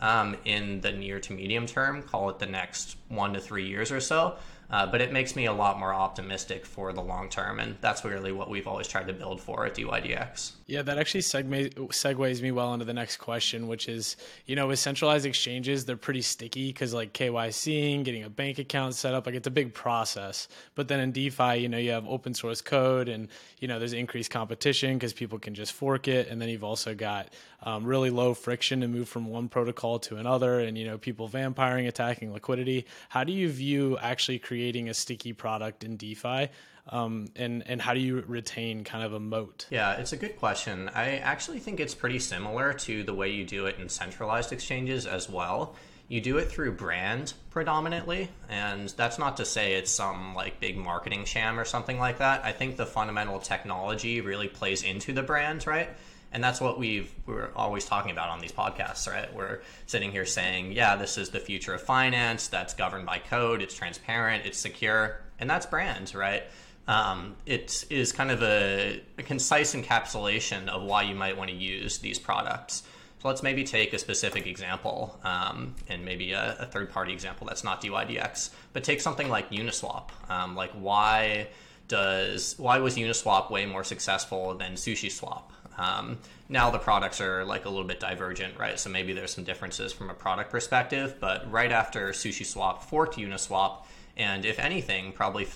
um, in the near to medium term, call it the next one to three years or so. Uh, but it makes me a lot more optimistic for the long term, and that's really what we've always tried to build for at DYDX. Yeah, that actually segue, segues me well into the next question, which is, you know, with centralized exchanges, they're pretty sticky because like KYCing, getting a bank account set up, like it's a big process. But then in DeFi, you know, you have open source code, and you know, there's increased competition because people can just fork it, and then you've also got um, really low friction to move from one protocol to another, and you know, people vampiring, attacking liquidity. How do you view actually creating a sticky product in DeFi? Um, and and how do you retain kind of a moat? Yeah, it's a good question. I actually think it's pretty similar to the way you do it in centralized exchanges as well. You do it through brand predominantly, and that's not to say it's some like big marketing sham or something like that. I think the fundamental technology really plays into the brand, right? and that's what we've we're always talking about on these podcasts right we're sitting here saying yeah this is the future of finance that's governed by code it's transparent it's secure and that's brand right um, it is kind of a, a, concise encapsulation of why you might want to use these products so let's maybe take a specific example um, and maybe a, a, third party example that's not DYDX, but take something like Uniswap. Um, like why does why was Uniswap way more successful than SushiSwap? Um, now the products are like a little bit divergent, right? So maybe there's some differences from a product perspective, but right after SushiSwap forked Uniswap, and if anything, probably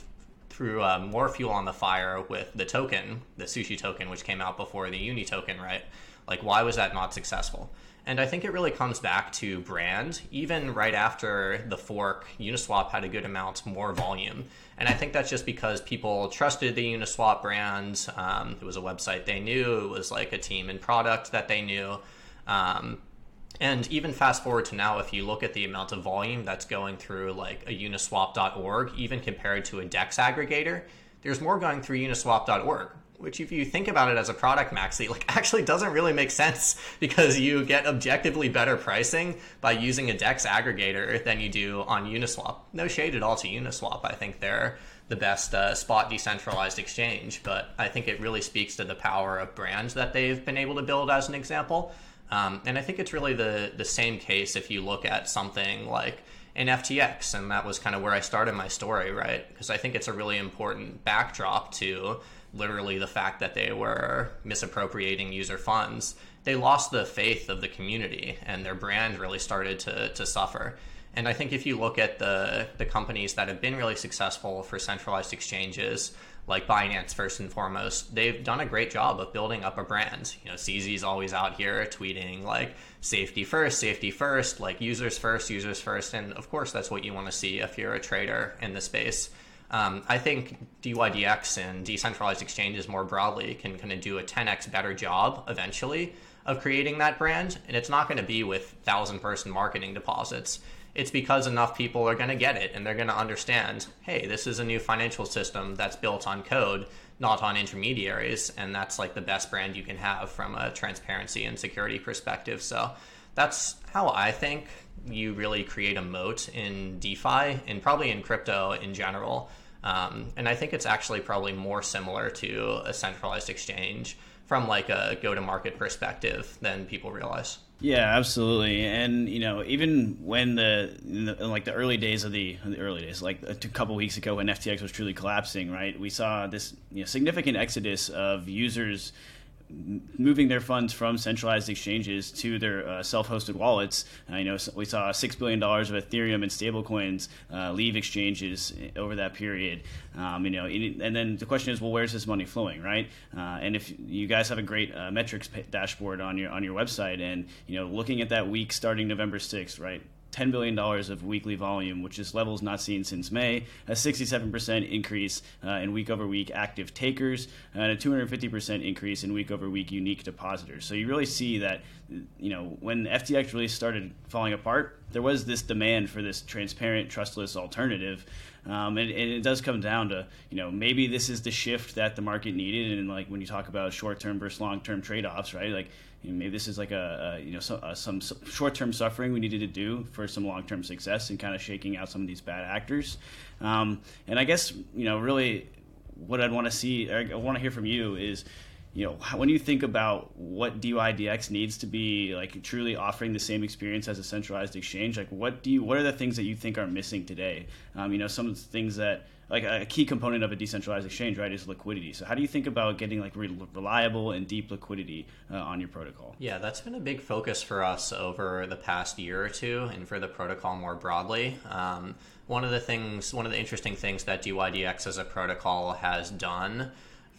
threw uh, more fuel on the fire with the token, the Sushi token, which came out before the Uni token, right? Like, why was that not successful? And I think it really comes back to brand. Even right after the fork, Uniswap had a good amount more volume. And I think that's just because people trusted the Uniswap brand. Um, it was a website they knew, it was like a team and product that they knew. Um, and even fast forward to now, if you look at the amount of volume that's going through like a uniswap.org, even compared to a DEX aggregator, there's more going through uniswap.org which if you think about it as a product maxi *laughs* like actually doesn't really make sense *laughs* because you get objectively better pricing by using a dex aggregator than you do on uniswap. No shade at all to uniswap. I think they're the best uh, spot decentralized exchange but i think it really speaks to the power of brands that they've been able to build as an example um, and i think it's really the the same case if you look at something like an FTX, and that was kind of where I started my story, right? Because I think it's a really important backdrop to literally the fact that they were misappropriating user funds, they lost the faith of the community and their brand really started to, to suffer. And I think if you look at the, the companies that have been really successful for centralized exchanges, like Binance first and foremost, they've done a great job of building up a brand. You know, CZ's always out here tweeting like safety first, safety first, like users first, users first. And of course, that's what you want to see if you're a trader in the space. Um, I think DYDX and decentralized exchanges more broadly can kind of do a 10x better job eventually of creating that brand. And it's not going to be with thousand person marketing deposits. It's because enough people are going to get it and they're going to understand hey, this is a new financial system that's built on code, not on intermediaries. And that's like the best brand you can have from a transparency and security perspective. So that's how I think you really create a moat in DeFi and probably in crypto in general. Um, and I think it's actually probably more similar to a centralized exchange from like a go-to-market perspective than people realize. Yeah, absolutely. And you know, even when the, in the in like the early days of the, the early days, like a couple weeks ago when FTX was truly collapsing, right? We saw this you know, significant exodus of users moving their funds from centralized exchanges to their uh, self-hosted wallets. I know we saw six billion dollars of Ethereum and stablecoins uh, leave exchanges over that period. Um, you know, and then the question is, well, where's this money flowing, right? Uh, and if you guys have a great uh, metrics dashboard on your on your website, and you know, looking at that week starting November sixth, right? $10 billion of weekly volume, which is levels not seen since May, a 67% increase uh, in week over week active takers, and a 250% increase in week over week unique depositors. So you really see that, you know, when FTX really started falling apart, there was this demand for this transparent, trustless alternative. Um, and, and, it does come down to, you know, maybe this is the shift that the market needed. And like when you talk about short term versus long term trade offs, right? Like, you know, maybe this is like a, a you know so, uh, some short term suffering we needed to do for some long term success and kind of shaking out some of these bad actors. Um, and I guess you know really what I'd want to see, I want to hear from you is you know when you think about what DYDX needs to be like truly offering the same experience as a centralized exchange like what do you what are the things that you think are missing today um, you know some of the things that like a key component of a decentralized exchange right is liquidity. So how do you think about getting like re- reliable and deep liquidity uh, on your protocol? Yeah that's been a big focus for us over the past year or two and for the protocol more broadly. Um, one of the things one of the interesting things that DYDX as a protocol has done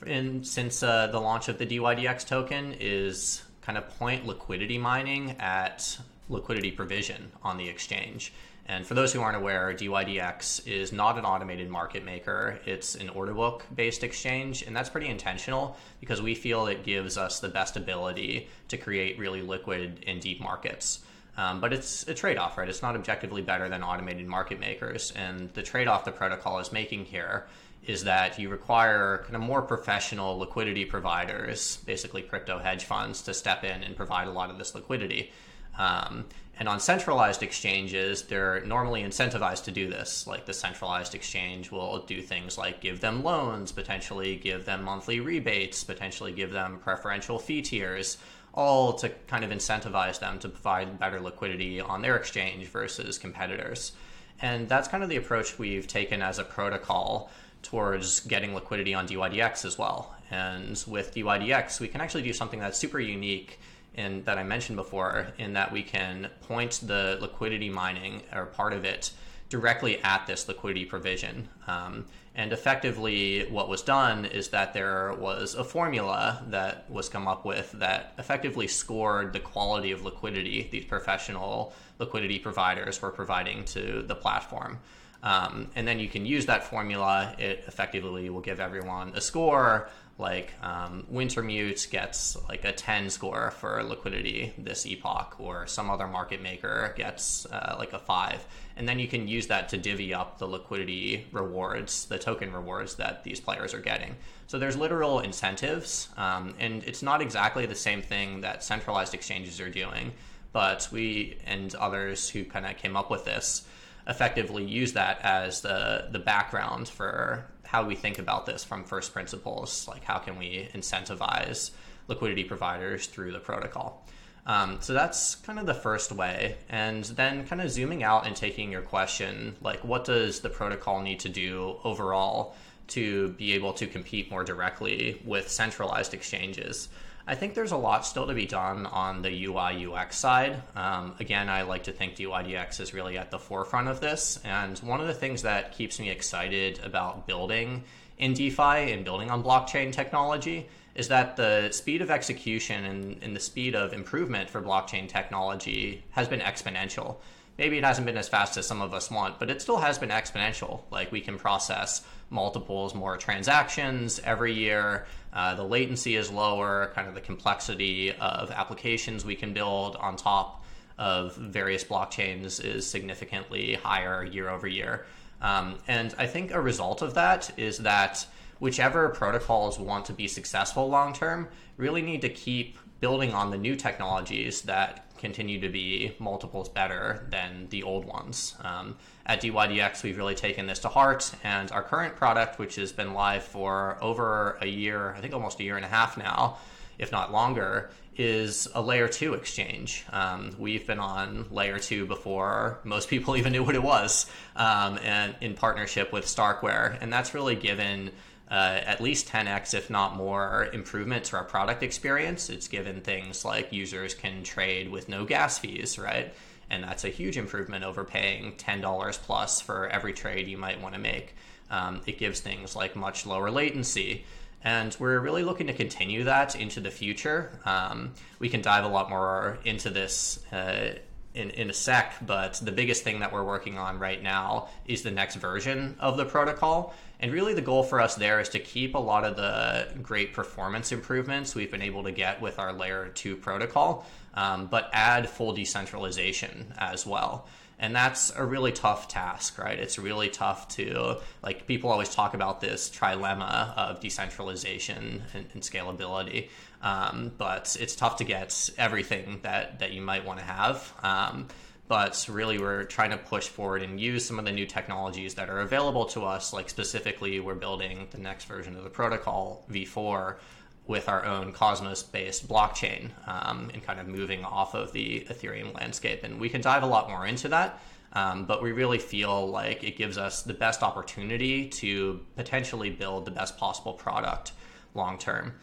in since uh, the launch of the DYDX token is kind of point liquidity mining at liquidity provision on the exchange. And for those who aren't aware, DYDX is not an automated market maker. It's an order book based exchange. And that's pretty intentional because we feel it gives us the best ability to create really liquid and deep markets. Um, but it's a trade off, right? It's not objectively better than automated market makers. And the trade off the protocol is making here is that you require kind of more professional liquidity providers, basically crypto hedge funds, to step in and provide a lot of this liquidity. Um, and on centralized exchanges, they're normally incentivized to do this. Like the centralized exchange will do things like give them loans, potentially give them monthly rebates, potentially give them preferential fee tiers, all to kind of incentivize them to provide better liquidity on their exchange versus competitors. And that's kind of the approach we've taken as a protocol towards getting liquidity on DYDX as well. And with DYDX, we can actually do something that's super unique in that I mentioned before, in that we can point the liquidity mining or part of it directly at this liquidity provision. Um, and effectively, what was done is that there was a formula that was come up with that effectively scored the quality of liquidity these professional liquidity providers were providing to the platform. Um, and then you can use that formula. It effectively will give everyone a score. Like um, Wintermute gets like a 10 score for liquidity this epoch, or some other market maker gets uh, like a 5. And then you can use that to divvy up the liquidity rewards, the token rewards that these players are getting. So there's literal incentives, um, and it's not exactly the same thing that centralized exchanges are doing, but we and others who kind of came up with this effectively use that as the the background for how we think about this from first principles. Like how can we incentivize liquidity providers through the protocol? Um, so that's kind of the first way. And then kind of zooming out and taking your question, like what does the protocol need to do overall to be able to compete more directly with centralized exchanges? I think there's a lot still to be done on the UI UX side. Um, again, I like to think DYDX is really at the forefront of this. And one of the things that keeps me excited about building in DeFi and building on blockchain technology is that the speed of execution and, and the speed of improvement for blockchain technology has been exponential. Maybe it hasn't been as fast as some of us want, but it still has been exponential. Like we can process multiples more transactions every year. Uh, the latency is lower, kind of the complexity of applications we can build on top of various blockchains is significantly higher year over year. Um, and I think a result of that is that whichever protocols want to be successful long term really need to keep building on the new technologies that continue to be multiples better than the old ones. Um, at DYDX, we've really taken this to heart, and our current product, which has been live for over a year, I think almost a year and a half now, if not longer, is a layer two exchange. Um, we've been on layer two before most people *laughs* even knew what it was, um, and in partnership with Starkware, and that's really given uh, at least 10x, if not more, improvement to our product experience. It's given things like users can trade with no gas fees, right? And that's a huge improvement over paying $10 plus for every trade you might want to make. Um, it gives things like much lower latency. And we're really looking to continue that into the future. Um, we can dive a lot more into this uh, in, in a sec, but the biggest thing that we're working on right now is the next version of the protocol. And really, the goal for us there is to keep a lot of the great performance improvements we've been able to get with our layer 2 protocol, um, but add full decentralization as well. And that's a really tough task, right? It's really tough to, like, people always talk about this trilemma of decentralization and, and scalability. Um, but it's tough to get everything that, that you might want to have. Um, but really, we're trying to push forward and use some of the new technologies that are available to us. Like, specifically, we're building the next version of the protocol, v4, with our own Cosmos based blockchain um, and kind of moving off of the Ethereum landscape. And we can dive a lot more into that. Um, but we really feel like it gives us the best opportunity to potentially build the best possible product long term.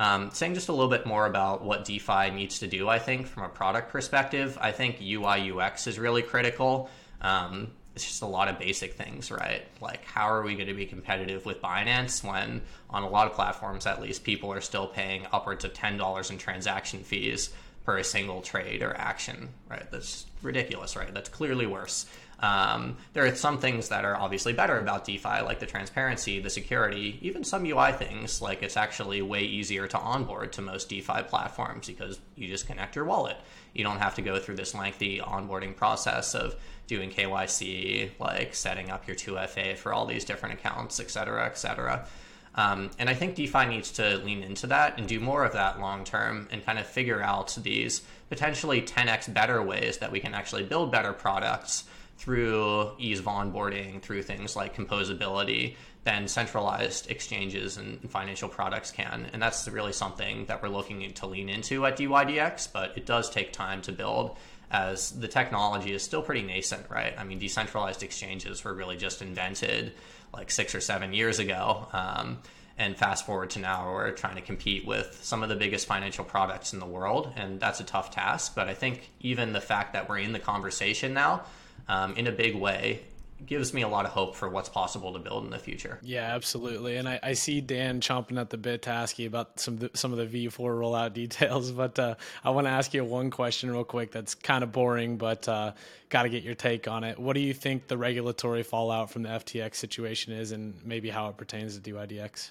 Um, saying just a little bit more about what DeFi needs to do, I think, from a product perspective, I think UI UX is really critical. Um, it's just a lot of basic things, right? Like, how are we going to be competitive with Binance when, on a lot of platforms at least, people are still paying upwards of $10 in transaction fees per a single trade or action, right? That's ridiculous, right? That's clearly worse. Um, there are some things that are obviously better about DeFi, like the transparency, the security, even some UI things, like it's actually way easier to onboard to most DeFi platforms because you just connect your wallet. You don't have to go through this lengthy onboarding process of doing KYC, like setting up your 2FA for all these different accounts, et cetera, et cetera. Um, and I think DeFi needs to lean into that and do more of that long term and kind of figure out these potentially 10x better ways that we can actually build better products through ease of onboarding, through things like composability, than centralized exchanges and financial products can. And that's really something that we're looking to lean into at DYDX, but it does take time to build as the technology is still pretty nascent, right? I mean, decentralized exchanges were really just invented like six or seven years ago. Um, and fast forward to now, we're trying to compete with some of the biggest financial products in the world, and that's a tough task. But I think even the fact that we're in the conversation now, um, in a big way, gives me a lot of hope for what's possible to build in the future. Yeah, absolutely. And I, I see Dan chomping at the bit to ask you about some some of the V4 rollout *laughs* details, but uh, I want to ask you one question real quick. That's kind of boring, but uh, got to get your take on it. What do you think the regulatory fallout from the FTX situation is, and maybe how it pertains to DYDX?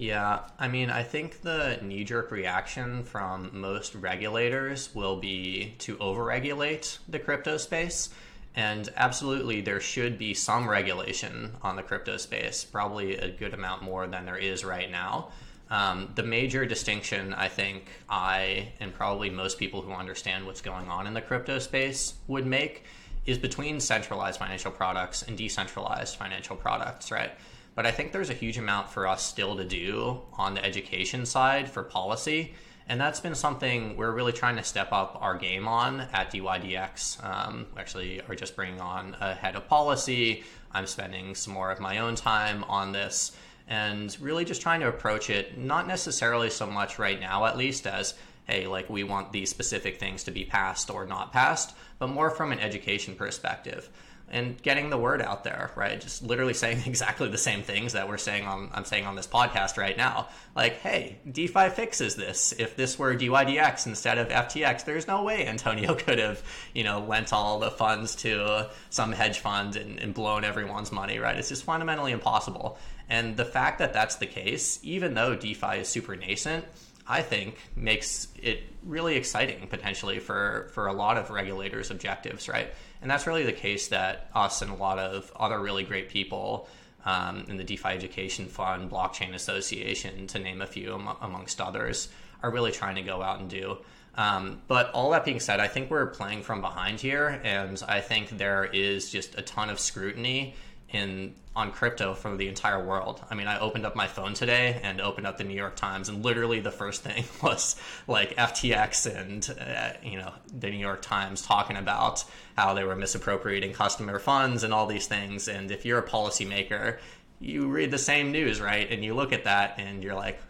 Yeah, I mean, I think the knee jerk reaction from most regulators will be to overregulate the crypto space and absolutely, there should be some regulation on the crypto space, probably a good amount more than there is right now. Um, the major distinction, I think, I and probably most people who understand what's going on in the crypto space would make is between centralized financial products and decentralized financial products, right? But I think there's a huge amount for us still to do on the education side for policy and that's been something we're really trying to step up our game on at DYDX. Um, actually are just bringing on a head of policy. I'm spending some more of my own time on this and really just trying to approach it not necessarily so much right now, at least, as hey, like we want these specific things to be passed or not passed, but more from an education perspective and getting the word out there, right? Just literally saying *laughs* exactly the same things that we're saying on I'm saying on this podcast right now. Like, hey, DeFi fixes this. If this were DYDX instead of FTX, there's no way Antonio *laughs* could have, you know, lent all the funds to some hedge fund and, and blown everyone's money, right? It's just fundamentally impossible. And the fact that that's the case, even though DeFi is super nascent, I think makes it really exciting potentially for for a lot of regulators' objectives, right? And that's really the case that us and a lot of other really great people um, in the DeFi Education Fund, Blockchain Association, to name a few amongst others, are really trying to go out and do. Um, but all that being said, I think we're playing from behind here, and I think there is just a ton of scrutiny in on crypto from the entire world. I mean, I opened up my phone today and opened up the New York Times, and literally the first thing *laughs* was like FTX and uh, you know the New York Times talking about how they were misappropriating customer funds and all these things. And if you're a policymaker, you read the same news, right? And you look at that and you're like,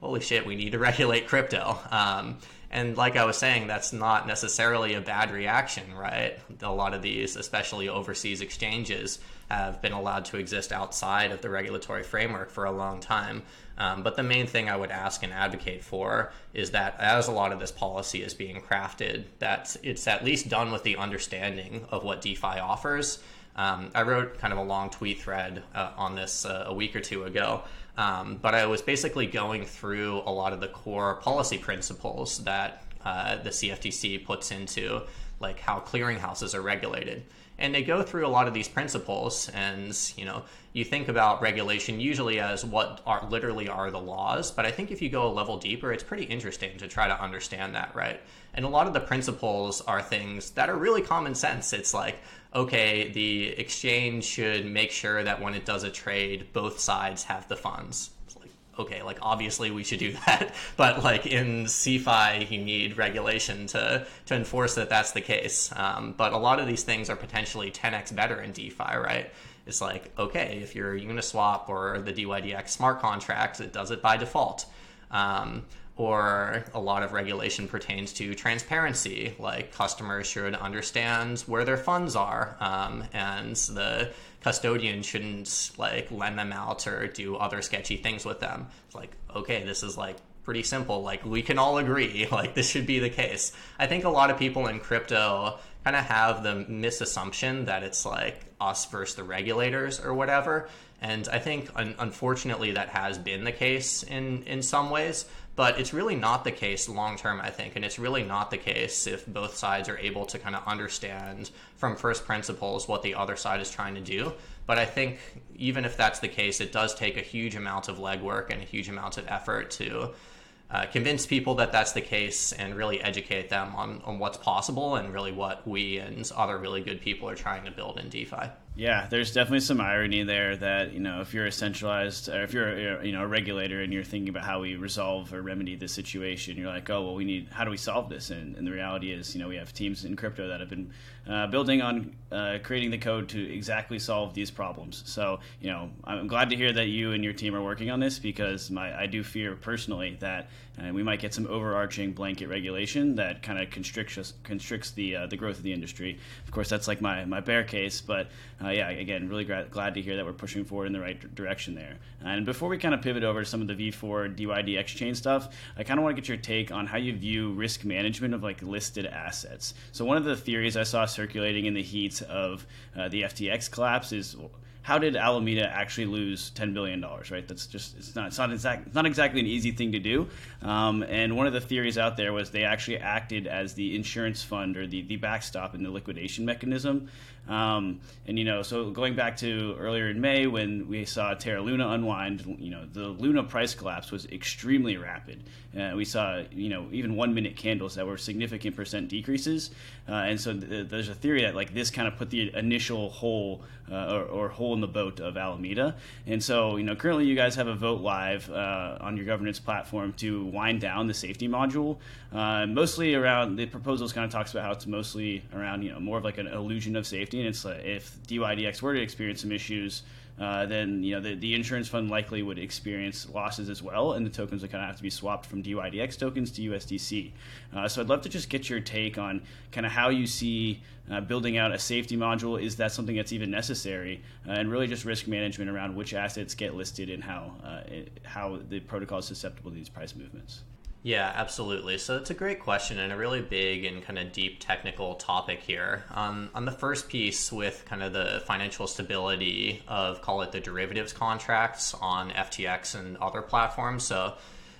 holy shit, we need to *laughs* regulate crypto. Um, And like I was saying, that's not necessarily a bad reaction, right? A lot of these, especially overseas exchanges, have been allowed to exist outside of the regulatory framework for a long time. Um, but the main thing I would ask and advocate for is that as a lot of this policy is being crafted, that it's at least done with the understanding of what DeFi offers. Um, I wrote kind of a long tweet thread uh, on this uh, a week or two ago, um, but I was basically going through a lot of the core policy principles that uh, the CFTC puts into like how clearinghouses are regulated and they go through a lot of these principles and you know you think about regulation usually as what are literally are the laws but i think if you go a level deeper it's pretty interesting to try to understand that right? And a lot of the principles are things that are really common sense. It's like okay the exchange should make sure that when it does a trade both sides have the funds okay, like obviously we should do *laughs* that, but like in CeFi, you need regulation to to enforce that that's the case. Um, but a lot of these things are potentially 10x better in DeFi, right? It's like okay, if you're Uniswap or the DYDX smart contracts, it does it by default. Um, or a lot of regulation pertains to transparency, like customers should understand where their funds are, um, and the custodian shouldn't like lend them out or do other sketchy things with them. It's like, okay, this is like pretty simple. Like we can all agree, *laughs* like this should be the case. I think a lot of people in crypto kind of have the misassumption that it's like us versus the regulators or whatever. And I think un- unfortunately that has been the case in in some ways. But it's really not the case long term, I think. And it's really not the case if both sides are able to kind of understand from first principles what the other side is trying to do. But I think even if that's the case, it does take a huge amount of legwork and a huge amount of effort to uh, convince people that that's the case and really educate them on, on what's possible and really what we and other really good people are trying to build in DeFi. Yeah, there's definitely some irony there that you know if you're a centralized or if you're a, you know a regulator and you're thinking about how we resolve or remedy this situation, you're like, oh well, we need how do we solve this? And, and the reality is, you know, we have teams in crypto that have been uh, building on uh, creating the code to exactly solve these problems. So you know, I'm glad to hear that you and your team are working on this because my I do fear personally that uh, we might get some overarching blanket regulation that kind of constricts constricts the uh, the growth of the industry. Of course, that's like my my bear case, but uh, yeah, again, really gra- glad to hear that we're pushing forward in the right d- direction there. And before we kind of pivot over to some of the V4 DYDX chain stuff, I kind of want to get your take on how you view risk management of like listed assets. So one of the theories I saw circulating in the heat of uh, the FTX collapse is how did Alameda actually lose ten billion dollars? Right, that's just it's not it's not exact it's not exactly an easy thing to do. Um, and one of the theories out there was they actually acted as the insurance fund or the the backstop in the liquidation mechanism. Um, and you know, so going back to earlier in May when we saw Terra Luna unwind, you know, the Luna price collapse was extremely rapid. Uh, we saw, you know, even one minute candles that were significant percent decreases. Uh, and so th- there's a theory that like this kind of put the initial hole uh, or, or, hole in the boat of Alameda. And so, you know, currently you guys have a vote live uh, on your governance platform to wind down the safety module. Uh, mostly around the proposals kind of talks about how it's mostly around, you know, more of like an illusion of safety. It's if DYDX were to experience some issues, uh, then you know the, the insurance fund likely would experience losses as well, and the tokens would kind of have to be swapped from DYDX tokens to USDC. Uh, so I'd love to just get your take on kind of how you see uh, building out a safety module. Is that something that's even necessary? Uh, and really just risk management around which assets get listed and how uh, it, how the protocol is susceptible to these price movements. Yeah, absolutely. So it's a great question and a really big and kind of deep technical topic here. Um, on the first piece, with kind of the financial stability of call it the derivatives contracts on FTX and other platforms. So,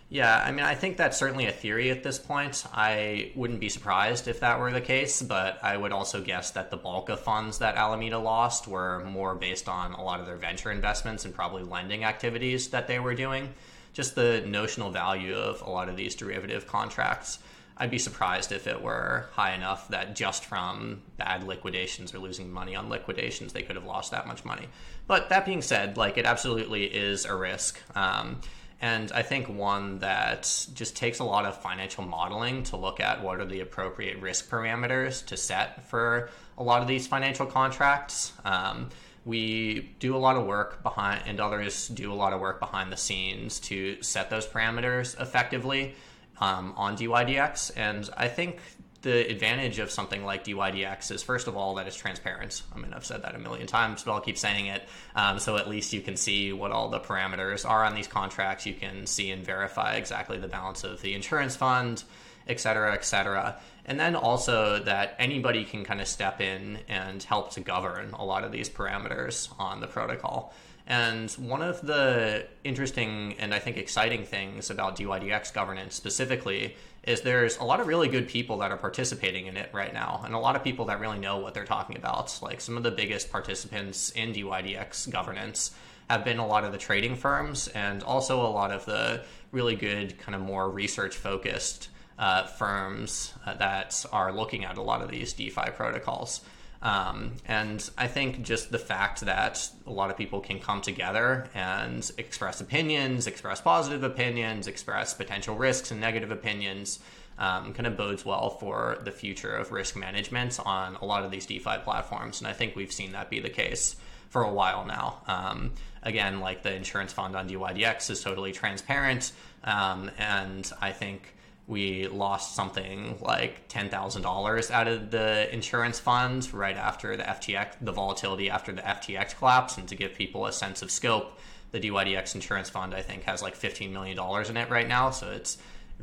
yeah, I mean, I think that's certainly a theory at this point. I wouldn't be surprised if that were the case, but I would also guess that the bulk of funds that Alameda lost were more based on a lot of their venture investments and probably lending activities that they were doing just the notional value of a lot of these derivative contracts. I'd be surprised if it were high enough that just from bad liquidations or losing money on liquidations, they could have lost that much money. But that being said, like it absolutely is a risk. Um, and I think one that just takes a lot of financial modeling to look at what are the appropriate risk parameters to set for a lot of these financial contracts. Um, we do a lot of work behind and others do a lot of work behind the scenes to set those parameters effectively um, on DYDX. And I think the advantage of something like DYDX is, first of all, that it's transparent. I mean, I've said that a million times, but I'll keep saying it. Um, so at least you can see what all the parameters are on these contracts. You can see and verify exactly the balance of the insurance fund, et cetera, et cetera. And then also that anybody can kind of step in and help to govern a lot of these parameters on the protocol. And one of the interesting and I think exciting things about DYDX governance specifically is there's a lot of really good people that are participating in it right now, and a lot of people that really know what they're talking about. Like some of the biggest participants in DYDX governance have been a lot of the trading firms and also a lot of the really good, kind of more research focused uh, firms uh, that are looking at a lot of these DeFi protocols. Um, and I think just the fact that a lot of people can come together and express opinions, express positive opinions, express potential risks and negative opinions, um, kind of bodes well for the future of risk management on a lot of these DeFi platforms. And I think we've seen that be the case for a while now. Um, again, like the insurance fund on DYDX is totally transparent. Um, and I think we lost something like ten thousand dollars out of the insurance fund right after the FTX, the volatility after the FTX collapse, and to give people a sense of scope, the DYDX insurance fund I think has like fifteen million dollars in it right now, so it's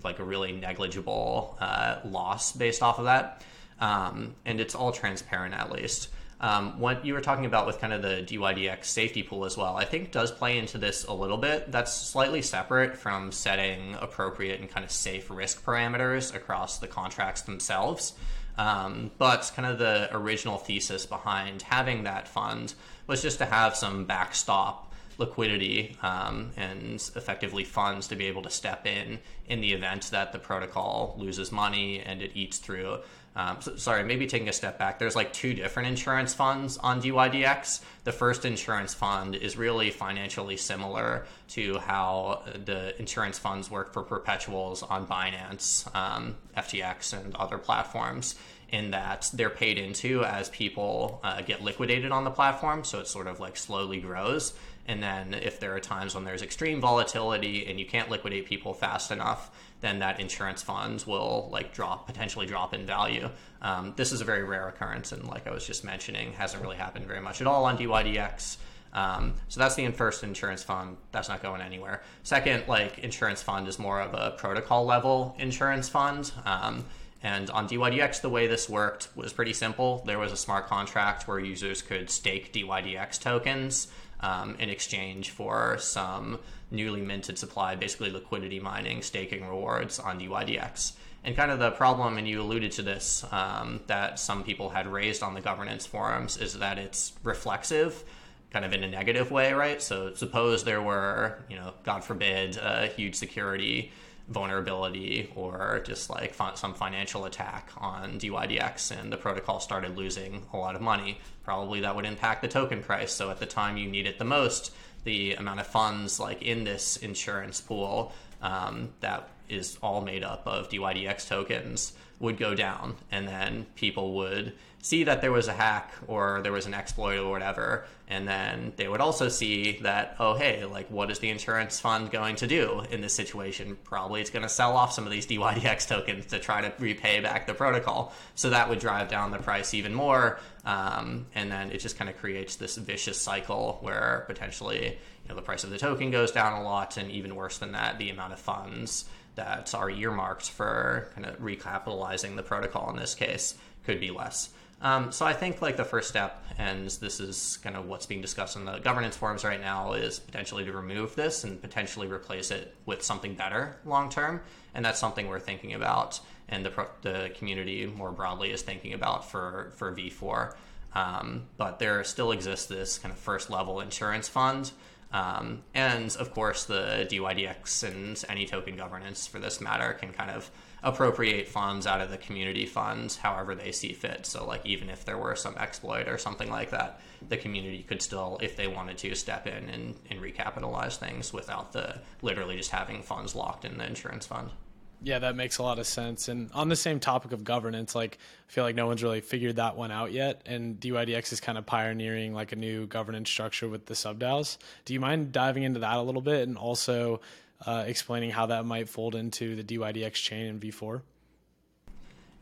like a really negligible uh, loss based off of that, um, and it's all transparent at least. Um, what you were talking about with kind of the DYDX safety pool as well, I think does play into this a little bit. That's slightly separate from setting appropriate and kind of safe risk parameters across the contracts themselves. Um, but kind of the original thesis behind having that fund was just to have some backstop liquidity um, and effectively funds to be able to step in in the event that the protocol loses money and it eats through um, so, sorry, maybe taking a step back. There's like two different insurance funds on DYDX. The first insurance fund is really financially similar to how the insurance funds work for perpetuals on Binance, um, FTX, and other platforms. In that they're paid into as people uh, get liquidated on the platform, so it sort of like slowly grows. And then if there are times when there's extreme volatility and you can't liquidate people fast enough, then that insurance funds will like drop potentially drop in value. Um, this is a very rare occurrence, and like I was just mentioning, hasn't really happened very much at all on DYDX. Um, so that's the first insurance fund. That's not going anywhere. Second, like insurance fund is more of a protocol level insurance fund. Um, and on DYDX, the way this worked was pretty simple. There was a smart contract where users could stake DYDX tokens um, in exchange for some newly minted supply, basically liquidity mining, staking rewards on DYDX. And kind of the problem, and you alluded to this, um, that some people had raised on the governance forums is that it's reflexive, kind of in a negative way, right? So suppose there were, you know, God forbid, a huge security vulnerability or just like some financial attack on DYDX and the protocol started losing a lot of money, probably that would impact the token price. So at the time you need it the most, the amount of funds like in this insurance pool um, that is all made up of DYDX tokens would go down, and then people would see that there was a hack or there was an exploit or whatever, and then they would also see that oh hey, like what is the insurance fund going to do in this situation? Probably it's going to sell off some of these DYDX tokens to try to repay back the protocol. So that would drive down the price even more, um, and then it just kind of creates this vicious cycle where potentially you know the price of the token goes down a lot, and even worse than that, the amount of funds that are earmarked for kind of recapitalizing the protocol in this case could be less. Um, so I think like the first step, and this is kind of what's being discussed in the governance forums right now, is potentially to remove this and potentially replace it with something better long term, and that's something we're thinking about, and the the community more broadly is thinking about for for V4. Um, but there still exists this kind of first level insurance fund um, and of course, the DYDX and any token governance for this matter can kind of appropriate funds out of the community funds however they see fit. So, like, even if there were some exploit or something like that, the community could still, if they wanted to, step in and, and recapitalize things without the literally just having funds locked in the insurance fund. Yeah, that makes a lot of sense. And on the same topic of governance, like I feel like no one's really figured that one out yet. And DYDX is kind of pioneering like a new governance structure with the subDAOs. Do you mind diving into that a little bit? And also, uh, explaining how that might fold into the DYDX chain in V4?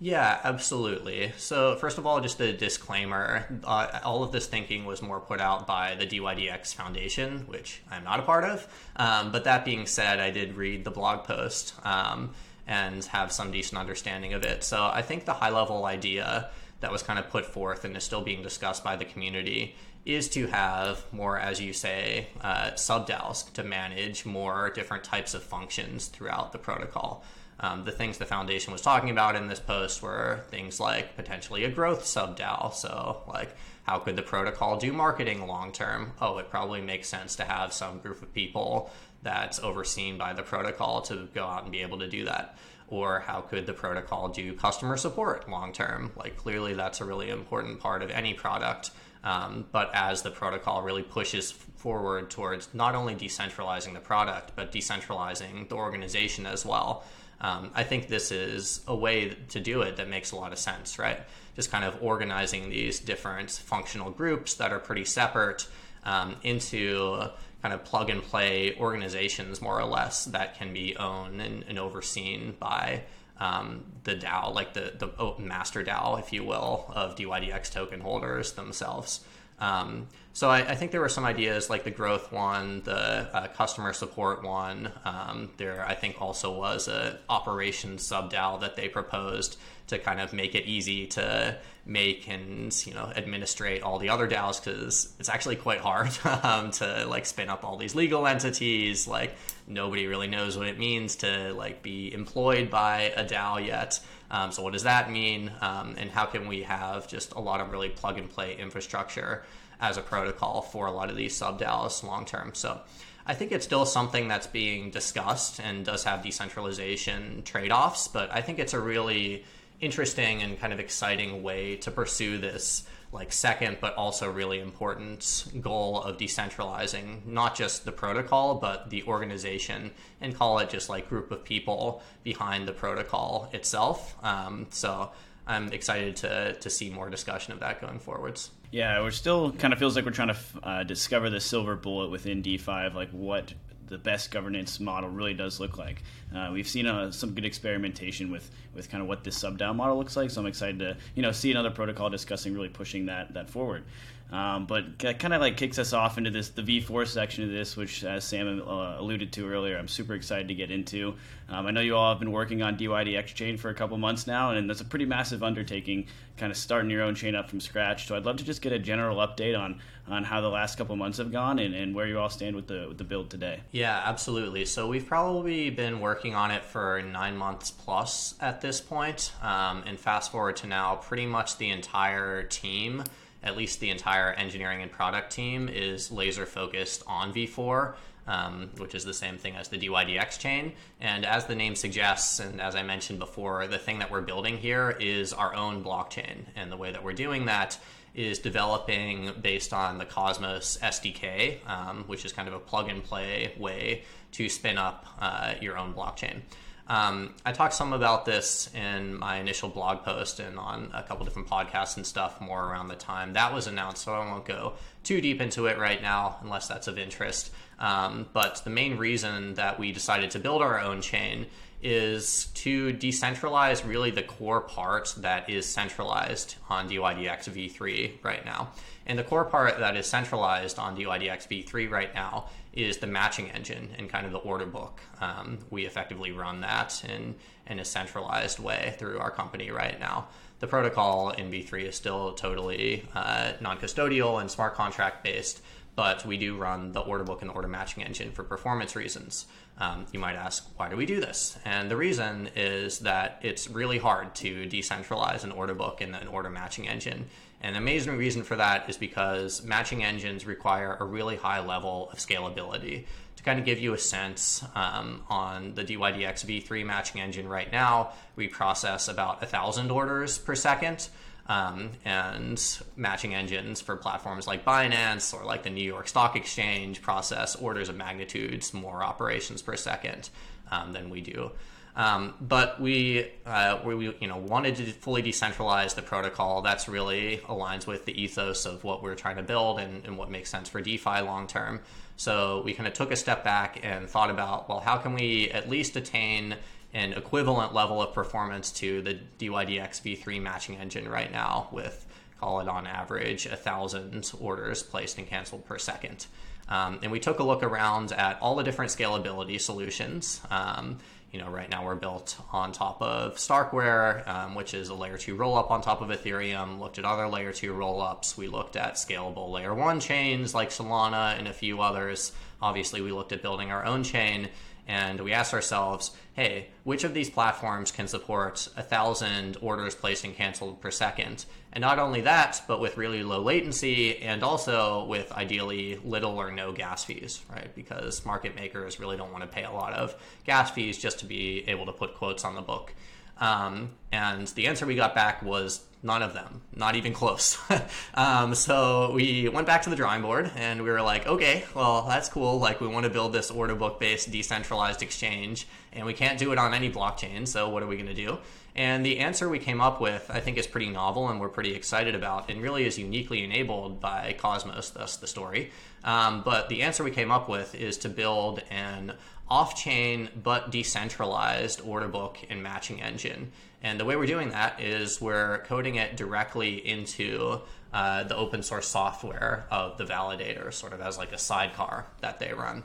Yeah, absolutely. So, first of all, just a disclaimer uh, all of this thinking was more put out by the DYDX Foundation, which I'm not a part of. Um, but that being said, I did read the blog post um, and have some decent understanding of it. So, I think the high level idea that was kind of put forth and is still being discussed by the community is to have more, as you say, uh, sub DAOs to manage more different types of functions throughout the protocol. Um, the things the foundation was talking about in this post were things like potentially a growth sub DAO. So, like, how could the protocol do marketing long term? Oh, it probably makes sense to have some group of people that's overseen by the protocol to go out and be able to do that. Or how could the protocol do customer support long term? Like, clearly, that's a really important part of any product. Um, but as the protocol really pushes forward towards not only decentralizing the product, but decentralizing the organization as well, um, I think this is a way to do it that makes a lot of sense, right? Just kind of organizing these different functional groups that are pretty separate um, into kind of plug and play organizations, more or less, that can be owned and, and overseen by um, the DAO, like the, the master DAO, if you will, of DYDX token holders themselves. Um, so I, I, think there were some ideas like the growth one, the uh, customer support one. Um, there, I think, also was a operations sub DAO that they proposed to kind of make it easy to make and you know administrate all the other DAOs because it's actually quite hard *laughs* um, to like spin up all these legal entities. Like nobody really knows what it means to like be employed by a DAO yet. Um, so what does that mean? Um, and how can we have just a lot of really plug and play infrastructure as a protocol for a lot of these sub DAOs long term? So I think it's still something that's being discussed and does have decentralization trade offs, but I think it's a really interesting and kind of exciting way to pursue this like second but also really important goal of decentralizing not just the protocol but the organization and call it just like group of people behind the protocol itself. Um, so i'm excited to, to see more discussion of that going forwards. Yeah we're still kind of feels like we're trying to uh, discover the silver bullet within DeFi like what the best governance model really does look like. Uh, we've seen uh, some good experimentation with with kind of what this sub DAO model looks like. So I'm excited to you know see another protocol discussing really pushing that that forward. Um, but that kind of like kicks us off into this the V4 section of this, which as Sam uh, alluded to earlier, I'm super excited to get into. Um, I know you all have been working on DYDX chain for a couple months now, and that's a pretty massive undertaking, kind of starting your own chain up from scratch. So I'd love to just get a general update on on how the last couple months have gone and, and where you all stand with the with the build today. Yeah, absolutely. So we've probably been working on it for nine months plus at this point, um, and fast forward to now, pretty much the entire team at least the entire engineering and product team is laser focused on V4. Um, which is the same thing as the DYDX chain. And as the name suggests, and as I mentioned before, the thing that we're building here is our own blockchain. And the way that we're doing that is developing based on the Cosmos SDK, um, which is kind of a plug and play way to spin up uh, your own blockchain. Um, I talked some about this in my initial blog post and on a couple different podcasts and stuff more around the time that was announced, so I won't go too deep into it right now unless that's of interest. Um, but the main reason that we decided to build our own chain is to decentralize really the core part that is centralized on DYDX v3 right now. And the core part that is centralized on DYDX v3 right now is the matching engine and kind of the order book. Um, we effectively run that in, in a centralized way through our company right now. The protocol in V3 is still totally uh, non custodial and smart contract based, but we do run the order book and the order matching engine for performance reasons. Um, you might ask, why do we do this? And the reason is that it's really hard to decentralize an order book and an order matching engine and the amazing reason for that is because matching engines require a really high level of scalability. To kind of give you a sense um, on the DYDX v3 matching engine right now, we process about 1,000 orders per second. Um, and matching engines for platforms like Binance or like the New York Stock Exchange process orders of magnitudes more operations per second um, than we do. Um, but we, uh, we, you know, wanted to fully decentralize the protocol. That's really aligns with the ethos of what we're trying to build and, and what makes sense for DeFi long term. So we kind of took a step back and thought about, well, how can we at least attain an equivalent level of performance to the DYDX v3 matching engine right now with call it on average a thousand orders placed and canceled per second. Um, and we took a look around at all the different scalability solutions. Um, you know, right now we're built on top of Starkware, um, which is a layer two rollup on top of Ethereum. Looked at other layer two rollups. We looked at scalable layer one chains like Solana and a few others. Obviously, we looked at building our own chain and we asked ourselves, hey, which of these platforms can support a thousand orders placed and canceled per second? And not only that, but with really low latency and also with ideally little or no gas fees, right? Because market makers really don't want to pay a lot of gas fees just to be able to put quotes on the book. Um, and the answer we got back was none of them, not even close. *laughs* um, so we went back to the drawing board and we were like, okay, well, that's cool. Like, we want to build this order book based decentralized exchange, and we can't do it on any blockchain. So, what are we going to do? And the answer we came up with, I think, is pretty novel and we're pretty excited about, and really is uniquely enabled by Cosmos, thus the story. Um, but the answer we came up with is to build an off chain but decentralized order book and matching engine. And the way we're doing that is we're coding it directly into uh, the open source software of the validator, sort of as like a sidecar that they run.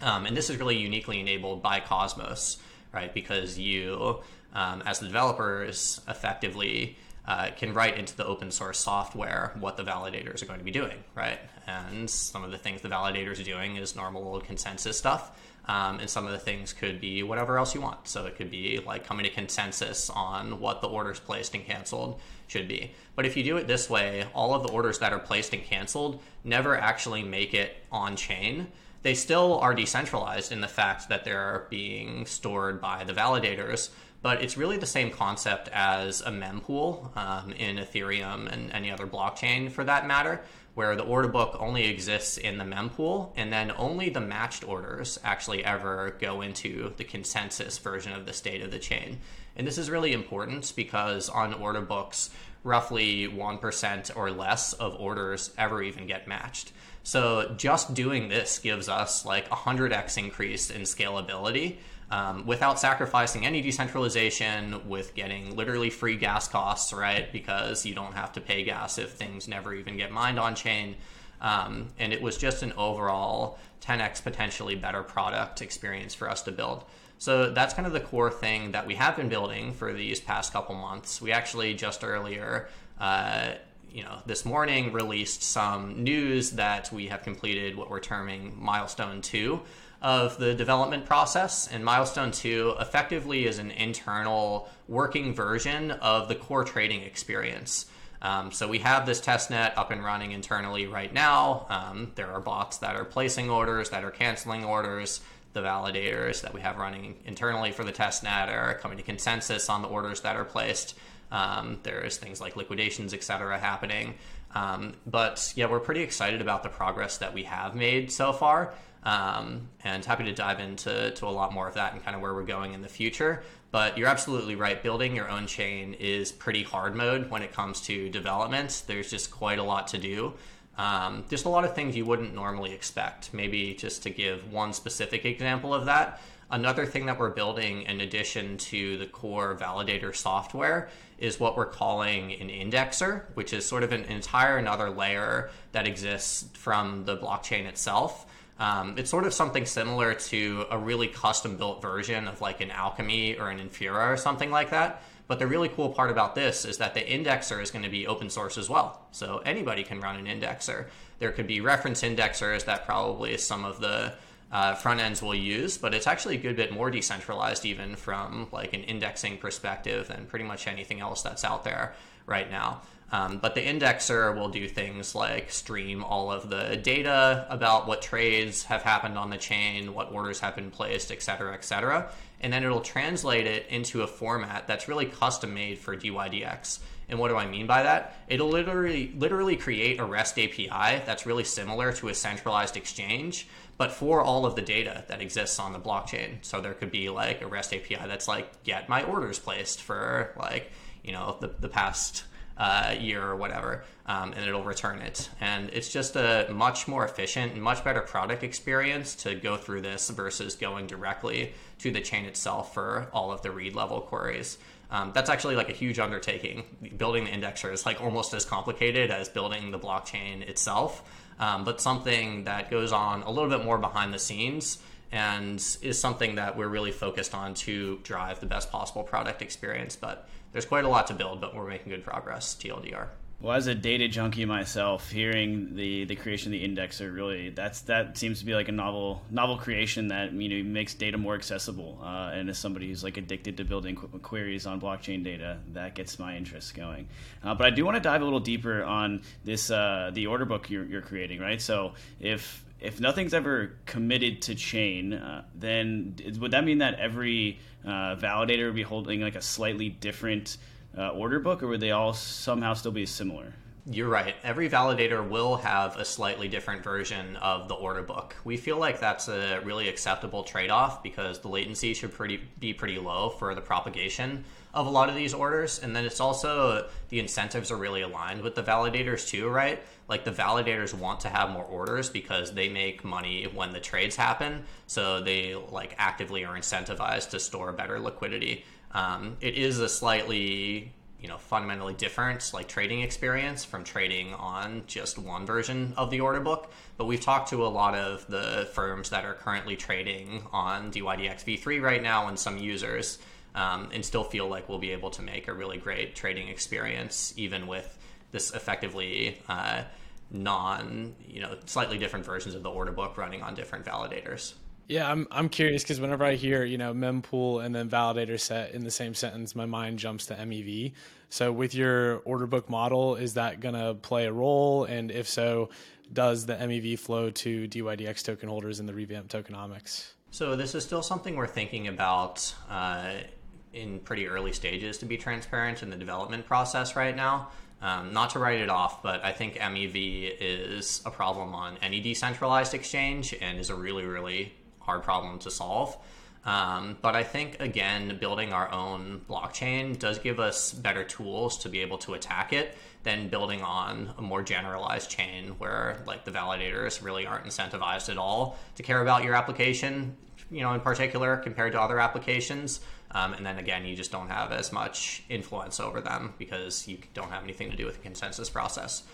Um, and this is really uniquely enabled by Cosmos, right? Because you, um, as the developers, effectively uh, can write into the open source software what the validators are going to be doing, right? And some of the things the validators are doing is normal old consensus stuff. Um, and some of the things could be whatever else you want. So it could be like coming to consensus on what the orders placed and canceled should be. But if you do it this way, all of the orders that are placed and canceled never actually make it on chain. They still are decentralized in the fact that they're being stored by the validators, but it's really the same concept as a mempool um, in Ethereum and any other blockchain for that matter, where the order book only exists in the mempool, and then only the matched orders actually ever go into the consensus version of the state of the chain. And this is really important because on order books, roughly 1% or less of orders ever even get matched. So just doing this gives us like a 100x increase in scalability um, without sacrificing any decentralization, with getting literally free gas costs, right? Because you don't have to pay gas if things never even get mined on chain. Um, and it was just an overall 10x potentially better product experience for us to build. So that's kind of the core thing that we have been building for these past couple months. We actually just earlier, uh, you know, this morning released some news that we have completed what we're terming milestone two of the development process. And Milestone 2 effectively is an internal working version of the core trading experience. Um, so we have this testnet up and running internally right now. Um, there are bots that are placing orders, that are canceling orders. The validators that we have running internally for the testnet are coming to consensus on the orders that are placed. Um, there's things like liquidations, et cetera, happening. Um, but yeah, we're pretty excited about the progress that we have made so far. Um, and happy to dive into to a lot more of that and kind of where we're going in the future. But you're absolutely right. Building your own chain is pretty hard mode when it comes to development. There's just quite a lot to do. Um, just a lot of things you wouldn't normally expect. Maybe just to give one specific example of that. Another thing that we're building in addition to the core validator software is what we're calling an indexer, which is sort of an entire another layer that exists from the blockchain itself um, it's sort of something similar to a really custom built version of like an Alchemy or an Infura or something like that. But the really cool part about this is that the indexer is going to be open source as well. So anybody can run an indexer. There could be reference indexers that probably is some of the uh, front ends will use, but it's actually a good bit more decentralized even from like an indexing perspective than pretty much anything else that's out there right now. Um, but the indexer will do things like stream all of the data about what trades have happened on the chain, what orders have been placed, et cetera, et cetera. And then it'll translate it into a format that's really custom made for DYDX. And what do I mean by that? It'll literally literally create a REST API that's really similar to a centralized exchange, but for all of the data that exists on the blockchain. So there could be like a REST API that's like get my orders placed for like you know the the past uh, year or whatever, um, and it'll return it. And it's just a much more efficient and much better product experience to go through this versus going directly to the chain itself for all of the read level queries. Um, that's actually like a huge undertaking. Building the indexer is like almost as complicated as building the blockchain itself, um, but something that goes on a little bit more behind the scenes and is something that we're really focused on to drive the best possible product experience. But there's quite a lot to build, but we're making good progress. TLDR. Well, as a data junkie myself, hearing the, the creation of the indexer really that's that seems to be like a novel novel creation that you know makes data more accessible. Uh, and as somebody who's like addicted to building qu- queries on blockchain data, that gets my interest going. Uh, but I do want to dive a little deeper on this uh, the order book you're, you're creating, right? So if if nothing's ever committed to chain, uh, then would that mean that every uh, validator would be holding like a slightly different uh, order book, or would they all somehow still be similar? You're right. Every validator will have a slightly different version of the order book. We feel like that's a really acceptable trade off because the latency should pretty, be pretty low for the propagation of a lot of these orders. And then it's also the incentives are really aligned with the validators too, right? Like the validators want to have more orders because they make money when the trades happen. So they like actively are incentivized to store better liquidity. Um, it is a slightly you know fundamentally different like trading experience from trading on just one version of the order book. But we've talked to a lot of the firms that are currently trading on dydx v3 right now and some users um, and still feel like we'll be able to make a really great trading experience even with this effectively uh, non you know slightly different versions of the order book running on different validators yeah, I'm I'm curious because whenever I hear you know mempool and then validator set in the same sentence, my mind jumps to MEV. So with your order book model, is that gonna play a role? And if so, does the MEV flow to DYDX token holders in the revamp tokenomics? So this is still something we're thinking about uh, in pretty early stages, to be transparent in the development process right now. Um, not to write it off, but I think MEV is a problem on any decentralized exchange and is a really, really hard problem to solve. Um, but I think, again, building our own blockchain does give us better tools to be able to attack it than building on a more generalized chain where like the validators really aren't incentivized at all to care about your application, you know, in particular compared to other applications. Um, and then again, you just don't have as much influence over them because you don't have anything to do with the consensus process.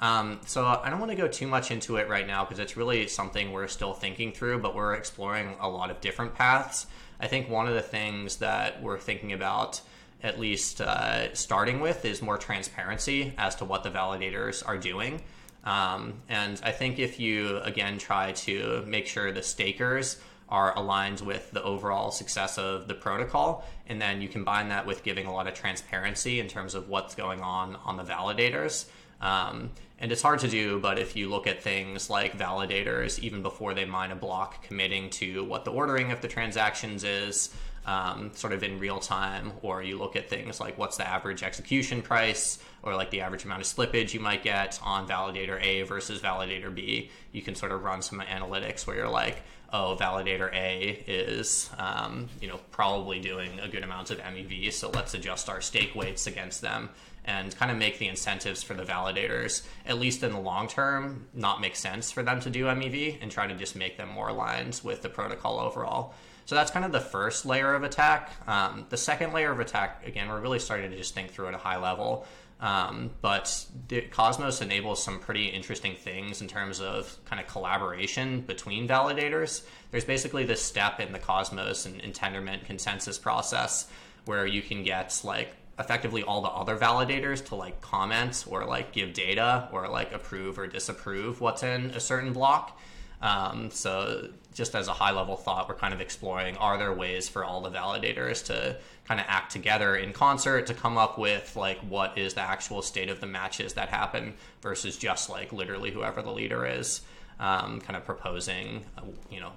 Um, so I don't want to go too much into it right now because it's really something we're still thinking through, but we're exploring a lot of different paths. I think one of the things that we're thinking about, at least uh, starting with, is more transparency as to what the validators are doing. Um, and I think if you, again, try to make sure the stakers are aligned with the overall success of the protocol, and then you combine that with giving a lot of transparency in terms of what's going on on the validators. Um, and it's hard to do, but if you look at things like validators, even before they mine a block, committing to what the ordering of the transactions is, um, sort of in real time, or you look at things like what's the average execution price, or like the average amount of slippage you might get on validator A versus validator B. You can sort of run some analytics where you're like, oh, validator A is, um, you know, probably doing a good amount of MEV, so let's adjust our stake weights against them and kind of make the incentives for the validators, at least in the long term, not make sense for them to do MEV and try to just make them more aligned with the protocol overall. So that's kind of the first layer of attack. Um, the second layer of attack, again, we're really starting to just think through at a high level. Um, but Cosmos enables some pretty interesting things in terms of kind of collaboration between validators. There's basically this step in the Cosmos and, and Tendermint consensus process where you can get like effectively all the other validators to like comment or like give data or like approve or disapprove what's in a certain block. Um, so just as a high level thought, we're kind of exploring are there ways for all the validators to kind of act together in concert to come up with like what is the actual state of the matches that happen versus just like literally whoever the leader is, um, kind of proposing, uh, you know,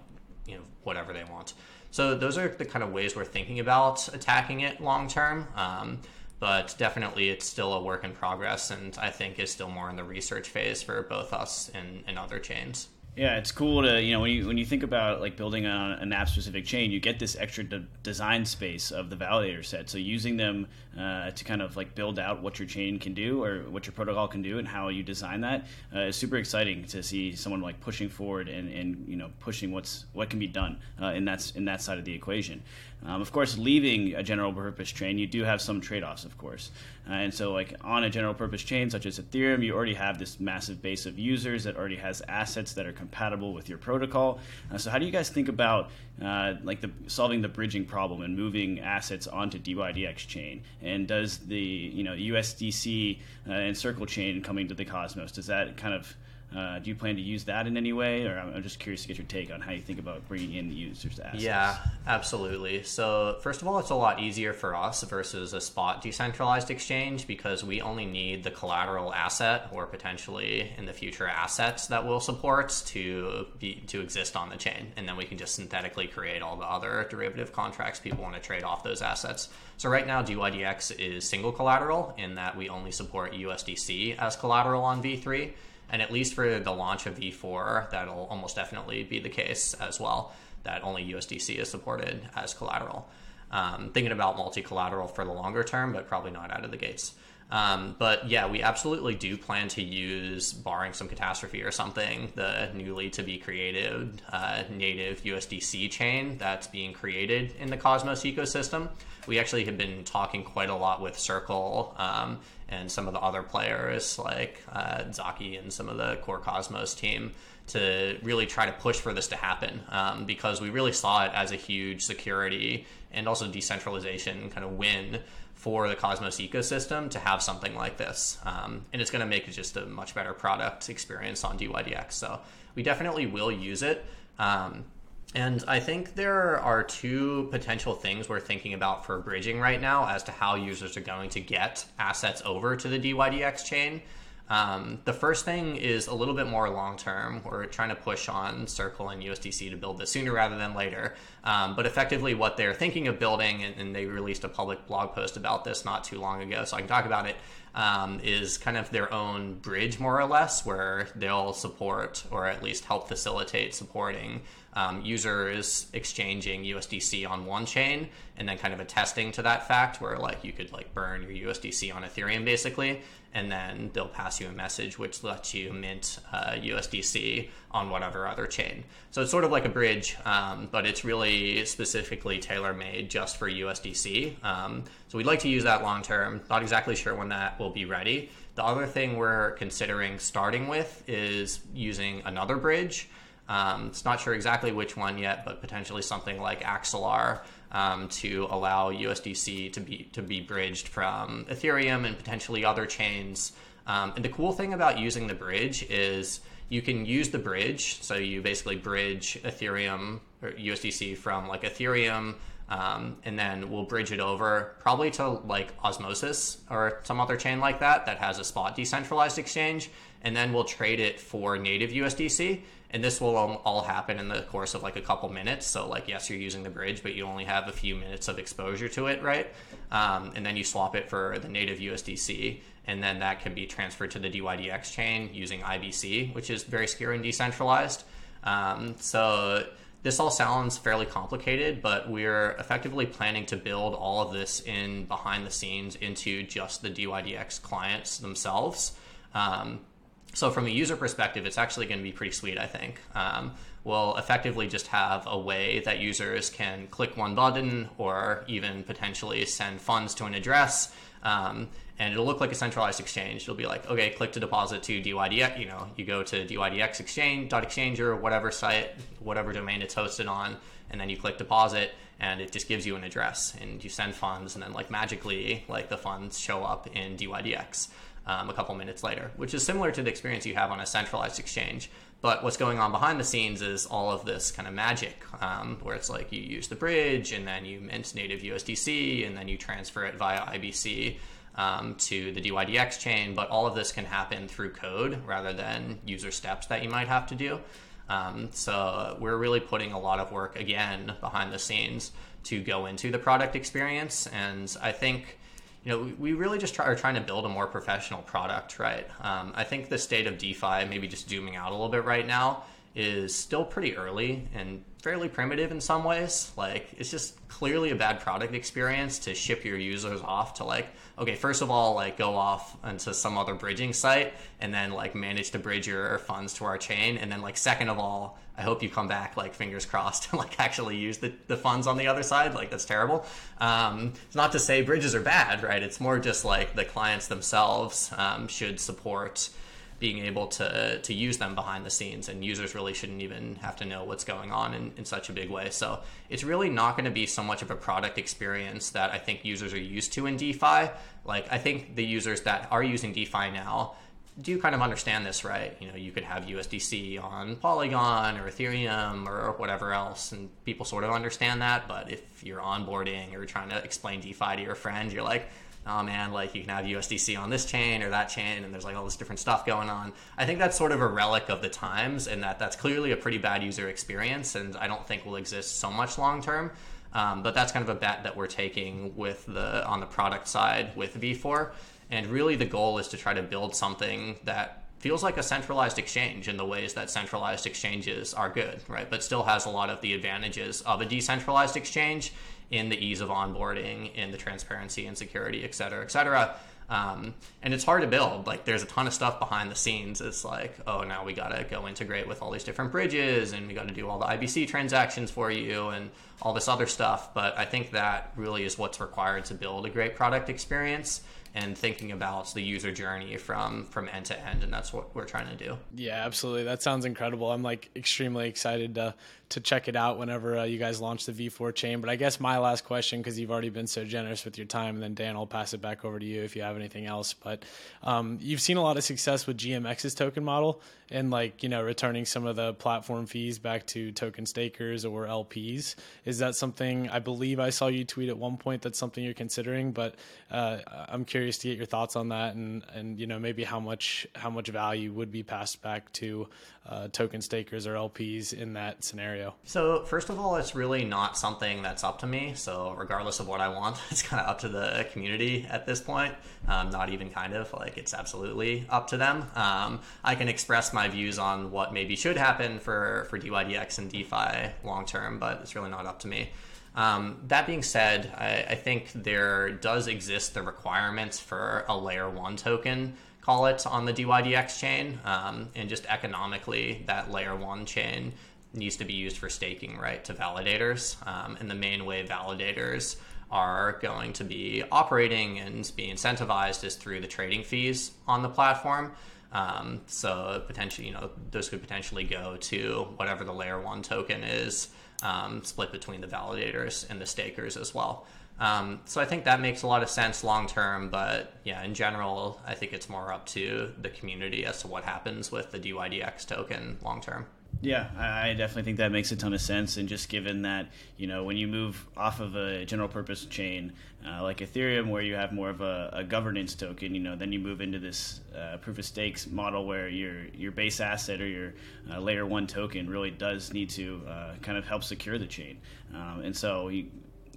you know whatever they want. So those are the kind of ways we're thinking about attacking it long term. Um, but definitely it's still a work in progress, and I think is still more in the research phase for both us and, and other chains. Yeah, it's cool to you know when you when you think about like building on an app specific chain, you get this extra de- design space of the validator set. So using them uh, to kind of like build out what your chain can do or what your protocol can do and how you design that uh, is super exciting to see someone like pushing forward and, and you know pushing what's what can be done uh, in that in that side of the equation. Um, of course, leaving a general purpose chain, you do have some trade offs, of course. Uh, and so, like on a general purpose chain such as Ethereum, you already have this massive base of users that already has assets that are compatible with your protocol. Uh, so, how do you guys think about uh, like the solving the bridging problem and moving assets onto DYDX chain? And does the you know USDC uh, and Circle chain coming to the Cosmos does that kind of uh, do you plan to use that in any way, or I'm just curious to get your take on how you think about bringing in the users' assets? Yeah, absolutely. So first of all, it's a lot easier for us versus a spot decentralized exchange because we only need the collateral asset or potentially in the future assets that we'll support to be to exist on the chain, and then we can just synthetically create all the other derivative contracts people want to trade off those assets. So right now, DYDX is single collateral in that we only support USDC as collateral on V3 and at least for the launch of V4, that'll almost definitely be the case as well, that only USDC is supported as collateral. Um, thinking about multi collateral for the longer term, but probably not out of the gates. Um, but yeah, we absolutely do plan to use, barring some catastrophe or something, the newly to be created uh, native USDC chain that's being created in the Cosmos ecosystem. We actually have been talking quite a lot with Circle um, and some of the other players like uh, Zaki and some of the core Cosmos team to really try to push for this to happen um, because we really saw it as a huge security and also decentralization kind of win for the Cosmos ecosystem to have something like this. Um, and it's going to make just a much better product experience on DYDX. So we definitely will use it. Um, and I think there are two potential things we're thinking about for bridging right now as to how users are going to get assets over to the DYDX chain. Um, the first thing is a little bit more long term. We're trying to push on Circle and USDC to build this sooner rather than later. Um, but effectively, what they're thinking of building, and, and, they released a public blog post about this not too long ago, so I can talk about it. Um, is kind of their own bridge, more or less, where they'll support or at least help facilitate supporting um, users exchanging USDC on one chain and then kind of attesting to that fact where like you could like burn your USDC on Ethereum basically and then they'll pass you a message which lets you mint uh, USDC on whatever other chain. So it's sort of like a bridge, um, but it's really specifically tailor made just for USDC. Um, so we'd like to use that long term. Not exactly sure when that will be ready. The other thing we're considering starting with is using another bridge. Um, it's not sure exactly which one yet, but potentially something like Axelar um, to allow USDC to be to be bridged from Ethereum and potentially other chains. Um, and the cool thing about using the bridge is you can use the bridge. So you basically bridge Ethereum or USDC from like Ethereum. Um, and then we'll bridge it over probably to like Osmosis or some other chain like that that has a spot decentralized exchange. And then we'll trade it for native USDC and this will all happen in the course of like a couple minutes. So like yes you're using the bridge but you only have a few minutes of exposure to it right? Um, and then you swap it for the native usdc and then that can be transferred to the dydx chain using ibc which is very secure and decentralized. Um, so this all sounds fairly complicated but we're effectively planning to build all of this in behind the scenes into just the dydx clients themselves. Um, so from a user perspective, it's actually going to be pretty sweet, I think. Um, we'll effectively just have a way that users can click one button or even potentially send funds to an address. Um, and it'll look like a centralized exchange. It'll be like, okay, click to deposit to DYDX. You know, you go to DYDX exchange, .exchange or whatever site, whatever domain it's hosted on, and then you click deposit, and it just gives you an address, and you send funds, and then like magically, like the funds show up in DYDX um, a couple minutes later, which is similar to the experience you have on a centralized exchange. But what's going on behind the scenes is all of this kind of magic, um, where it's like you use the bridge and then you mint native USDC and then you transfer it via IBC um, to the DYDX chain. But all of this can happen through code rather than user steps that you might have to do. Um, so we're really putting a lot of work again behind the scenes to go into the product experience. And I think you know, we really just try, are trying to build a more professional product, right? Um, I think the state of DeFi, maybe just zooming out a little bit right now, is still pretty early and fairly primitive in some ways. Like it's just clearly a bad product experience to ship your users off to like, okay, first of all, like go off into some other bridging site and then like manage to bridge your funds to our chain. And then like second of all, I hope you come back like fingers crossed *laughs* and like actually use the, the funds on the other side. Like that's terrible. Um, it's not to say bridges are bad, right? It's more just like the clients themselves um, should support being able to to use them behind the scenes and users really shouldn't even have to know what's going on in, in such a big way so it's really not going to be so much of a product experience that i think users are used to in defi like i think the users that are using defi now do you kind of understand this right you know you could have usdc on polygon or ethereum or whatever else and people sort of understand that but if you're onboarding or trying to explain defi to your friend you're like oh man, like you can have USDC on this chain or that chain, and there's like all this different stuff going on. I think that's sort of a relic of the times, and that that's clearly a pretty bad user experience, and I don't think will exist so much long term. Um, but that's kind of a bet that we're taking with the on the product side with V4, and really the goal is to try to build something that feels like a centralized exchange in the ways that centralized exchanges are good, right? But still has a lot of the advantages of a decentralized exchange in the ease of onboarding, in the transparency and security, et cetera, et cetera. Um, and it's hard to build. Like there's a ton of stuff behind the scenes. It's like, oh, now we gotta go integrate with all these different bridges, and we got to do all the IBC transactions for you, and all this other stuff. But I think that really is what's required to build a great product experience and thinking about the user journey from from end to end and that's what we're trying to do. Yeah absolutely. That sounds incredible. I'm like extremely excited to to check it out whenever uh, you guys launch the v4 chain. But i guess my last question because you've already been so generous with your time and then dan i'll pass it back over to you if you have anything else. But um, you've seen a lot of success with gmx's token model and like you know returning some of the platform fees back to token stakers or lps is that something i believe i saw you tweet at one point that's something you're considering but uh, i'm curious to get your thoughts on that and and you know maybe how much how much value would be passed back to uh, token stakers or lps in that scenario. So first of all it's really not something that's up to me. So regardless of what i want *laughs* it's kind of up to the community at this point. Um, not even kind of like it's absolutely up to them. Um, i can express my views on what maybe should happen for for DYDX and DeFi long term, but it's really not up to me. Um, that being said, I, I, think there does exist the requirements for a layer one token, call it, on the DYDX chain. Um, and just economically, that layer one chain needs to be used for staking, right, to validators. Um, and the main way validators are going to be operating and be incentivized is through the trading fees on the platform. Um, so potentially, you know, those could potentially go to whatever the layer one token is, um, split between the validators and the stakers as well. Um, so I think that makes a lot of sense long term, but yeah, in general, I think it's more up to the community as to what happens with the DYDX token long term. Yeah, I definitely think that makes a ton of sense. And just given that, you know, when you move off of a general purpose chain uh, like Ethereum, where you have more of a, a, governance token, you know, then you move into this uh, proof of stakes model where your your base asset or your uh, layer one token really does need to uh, kind of help secure the chain. Um, and so you,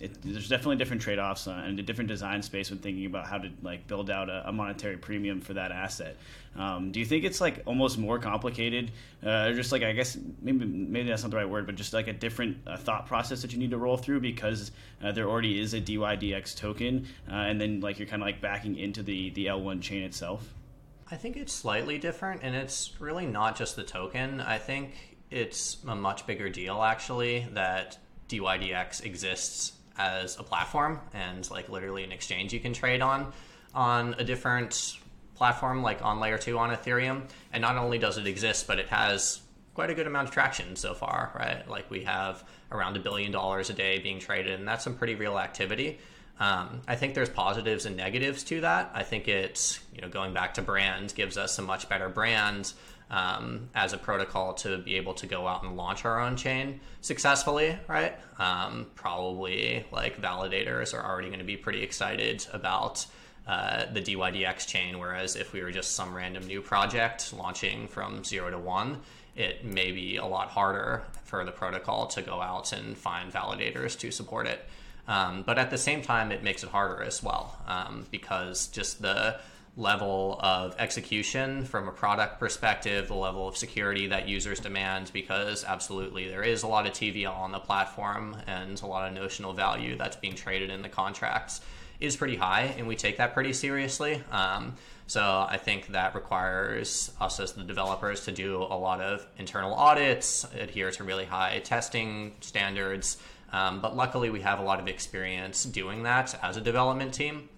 it, there's definitely different trade-offs uh, and a different design space when thinking about how to like build out a, a monetary premium for that asset. Um, do you think it's like almost more complicated, uh, or just like I guess maybe maybe that's not the right word, but just like a different uh, thought process that you need to roll through because uh, there already is a DYDX token, uh, and then like you're kind of like backing into the the L1 chain itself. I think it's slightly different, and it's really not just the token. I think it's a much bigger deal actually that DYDX exists as a platform and like literally an exchange you can trade on on a different platform like on layer 2 on ethereum. And not only does it exist but it has quite a good amount of traction so far right? Like we have around a billion dollars a day being traded and that's some pretty real activity um, I think there's positives and negatives to that. I think it's you know going back to brand gives us a much better brand um, as a protocol to be able to go out and launch our own chain successfully, right? Um, probably like validators are already going to be pretty excited about uh, the DYDX chain, whereas if we were just some random new project launching from zero to one, it may be a lot harder for the protocol to go out and find validators to support it. Um, but at the same time, it makes it harder as well um, because just the level of execution from a product perspective, the level of security that users demand, because absolutely there is a lot of TVL on the platform and a lot of notional value that's being traded in the contracts is pretty high, and we take that pretty seriously. Um, so I think that requires us as the developers to do a lot of internal audits, adhere to really high testing standards. Um, but luckily, we have a lot of experience doing that as a development team.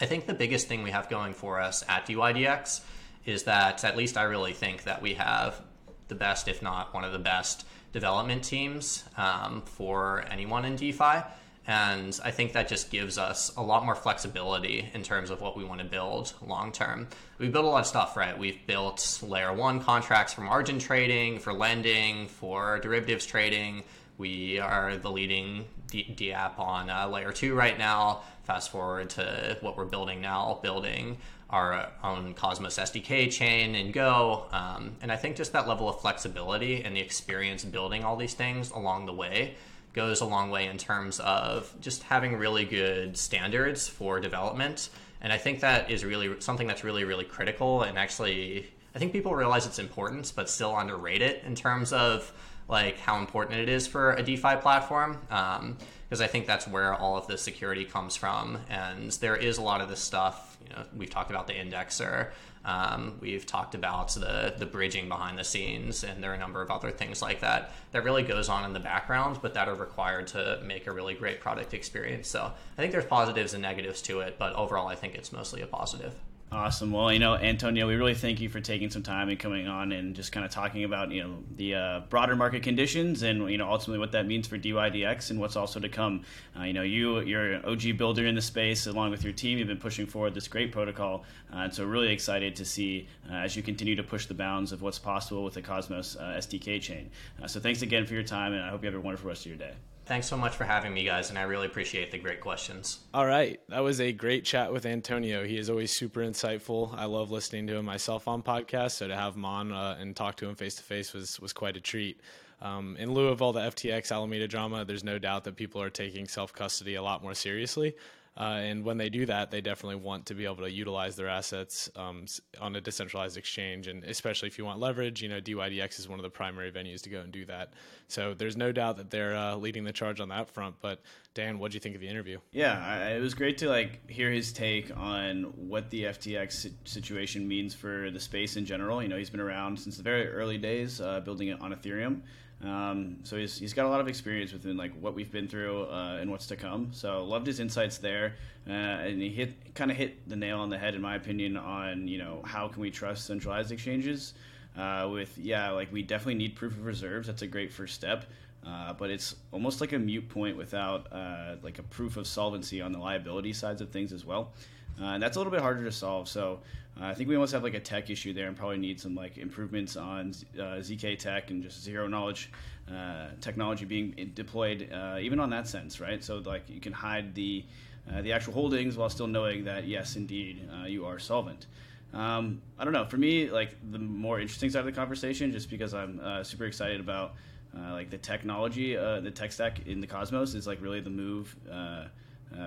I think the biggest thing we have going for us at DYDX is that at least I really think that we have the best, if not one of the best, development teams um, for anyone in DeFi. And I think that just gives us a lot more flexibility in terms of what we want to build long term. We built a lot of stuff, right? We've built layer one contracts for margin trading, for lending, for derivatives trading. We are the leading D, app on uh, layer two right now. Fast forward to what we're building now, building our own Cosmos SDK chain and Go. Um, and I think just that level of flexibility and the experience building all these things along the way goes a long way in terms of just having really good standards for development. And I think that is really something that's really, really critical. And actually, I think people realize it's importance, but still underrate it in terms of like how important it is for a DeFi platform. Because um, I think that's where all of the security comes from. And there is a lot of this stuff. You know, we've talked about the indexer. Um, we've talked about the the bridging behind the scenes, and there are a number of other things like that that really goes on in the background, but that are required to make a really great product experience. So I think there's positives and negatives to it, but overall, I think it's mostly a positive. Awesome. Well, you know, Antonio, we really thank you for taking some time and coming on and just kind of talking about you know the uh, broader market conditions and you know ultimately what that means for DYDX and what's also to come. Uh, you know, you you're an OG builder in the space along with your team. You've been pushing forward this great protocol, uh, and so really excited to see uh, as you continue to push the bounds of what's possible with the Cosmos uh, SDK chain. Uh, so thanks again for your time, and I hope you have a wonderful rest of your day. Thanks so much for having me, guys, and I really appreciate the great questions. All right. That was a great chat with Antonio. He is always super insightful. I love listening to him myself on podcasts, so to have him on uh, and talk to him face to face was was quite a treat. Um, in lieu of all the FTX Alameda drama, there's no doubt that people are taking self custody a lot more seriously. Uh, and when they do that, they definitely want to be able to utilize their assets um, on a decentralized exchange. And especially if you want leverage, you know, DYDX is one of the primary venues to go and do that. So there's no doubt that they're uh, leading the charge on that front. But Dan, what do you think of the interview? Yeah, I, it was great to like hear his take on what the FTX situation means for the space in general. You know, he's been around since the very early days, uh, building it on Ethereum. Um, so he's, he's got a lot of experience within like what we've been through uh, and what's to come. So loved his insights there, uh, and he hit kind of hit the nail on the head in my opinion on you know how can we trust centralized exchanges. Uh, with yeah, like we definitely need proof of reserves. That's a great first step. Uh, but it's almost like a mute point without uh, like a proof of solvency on the liability sides of things as well. Uh, and that's a little bit harder to solve. So uh, I think we almost have like a tech issue there, and probably need some like improvements on uh, zk tech and just zero knowledge uh, technology being deployed, uh, even on that sense, right? So like you can hide the uh, the actual holdings while still knowing that yes, indeed, you are solvent. Um, I don't know. For me, like the more interesting side of the conversation, just because I'm super excited about like the technology, the tech stack in the Cosmos is like really the move.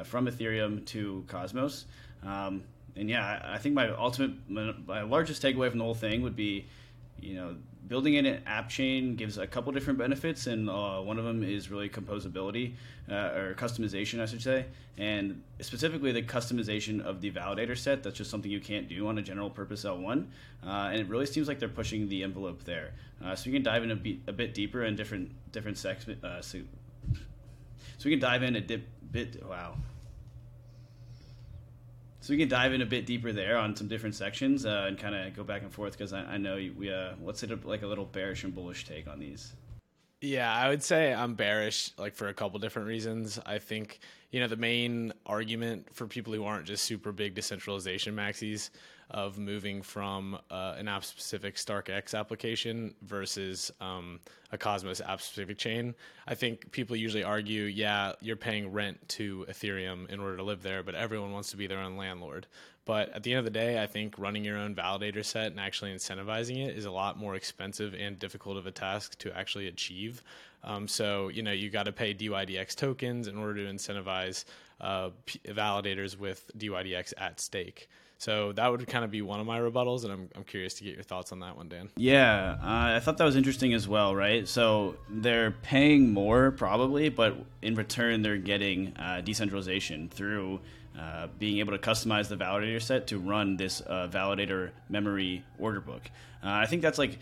from Ethereum to Cosmos, um, and yeah, I think my ultimate, my largest takeaway from the whole thing would be, you know, building in an app chain gives a couple different benefits, and uh, one of them is really composability uh, or customization, I should say, and specifically the customization of the validator set. That's just something you can't do on a general purpose L1, uh, and it really seems like they're pushing the envelope there. Uh, so we can dive in a, be- a bit deeper in different different sects. Uh, so, so we can dive in a dip, bit. Wow. So we can dive in a bit deeper there on some different sections uh, and kind of go back and forth because I, I, know we uh, let's hit a, like a little bearish and bullish take on these. Yeah, I would say I'm bearish, like for a couple different reasons. I think you know the main argument for people who aren't just super big decentralization maxis of moving from uh, an app specific StarkEx application versus um, a Cosmos app specific chain. I think people usually argue, yeah, you're paying rent to Ethereum in order to live there, but everyone wants to be their own landlord. But at the end of the day, I think running your own validator set and actually incentivizing it is a lot more expensive and difficult of a task to actually achieve. Um, so, you know, you got to pay DYDX tokens in order to incentivize uh, validators with DYDX at stake. So that would kind of be one of my rebuttals, and I'm, I'm curious to get your thoughts on that one, Dan. Yeah, uh, I thought that was interesting as well, right? So they're paying more probably, but in return they're getting uh, decentralization through uh, being able to customize the validator set to run this uh, validator memory order book. Uh, I think that's like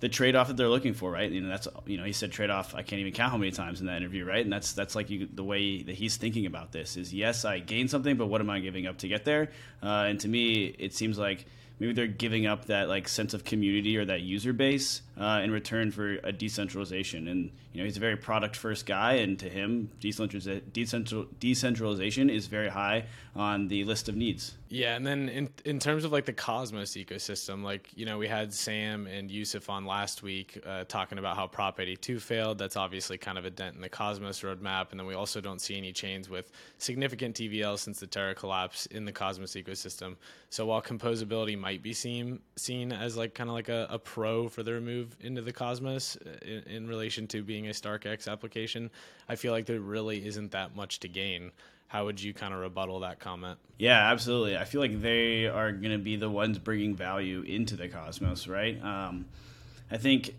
the trade off that they're looking for, right? You know, that's you know, he said trade off. I can't even count how many times in that interview, right? And that's that's like you, the way that he's thinking about this is yes, I gain something, but what am I giving up to get there? Uh, and to me, it seems like maybe they're giving up that like sense of community or that user base uh, in return for a decentralization. And you know, he's a very product first guy, and to him, decentralization is very high on the list of needs. Yeah, and then in in terms of like the Cosmos ecosystem, like you know we had Sam and Yusuf on last week uh, talking about how Prop 82 failed. That's obviously kind of a dent in the Cosmos roadmap, and then we also don't see any chains with significant TVL since the Terra collapse in the Cosmos ecosystem. So while composability might be seen seen as like kind of like a, a, pro for their move into the Cosmos uh, in, in relation to being a StarkEx application, I feel like there really isn't that much to gain how would you kind of rebuttal that comment? Yeah, absolutely. I feel like they are going to be the ones bringing value into the cosmos, right? Um, I think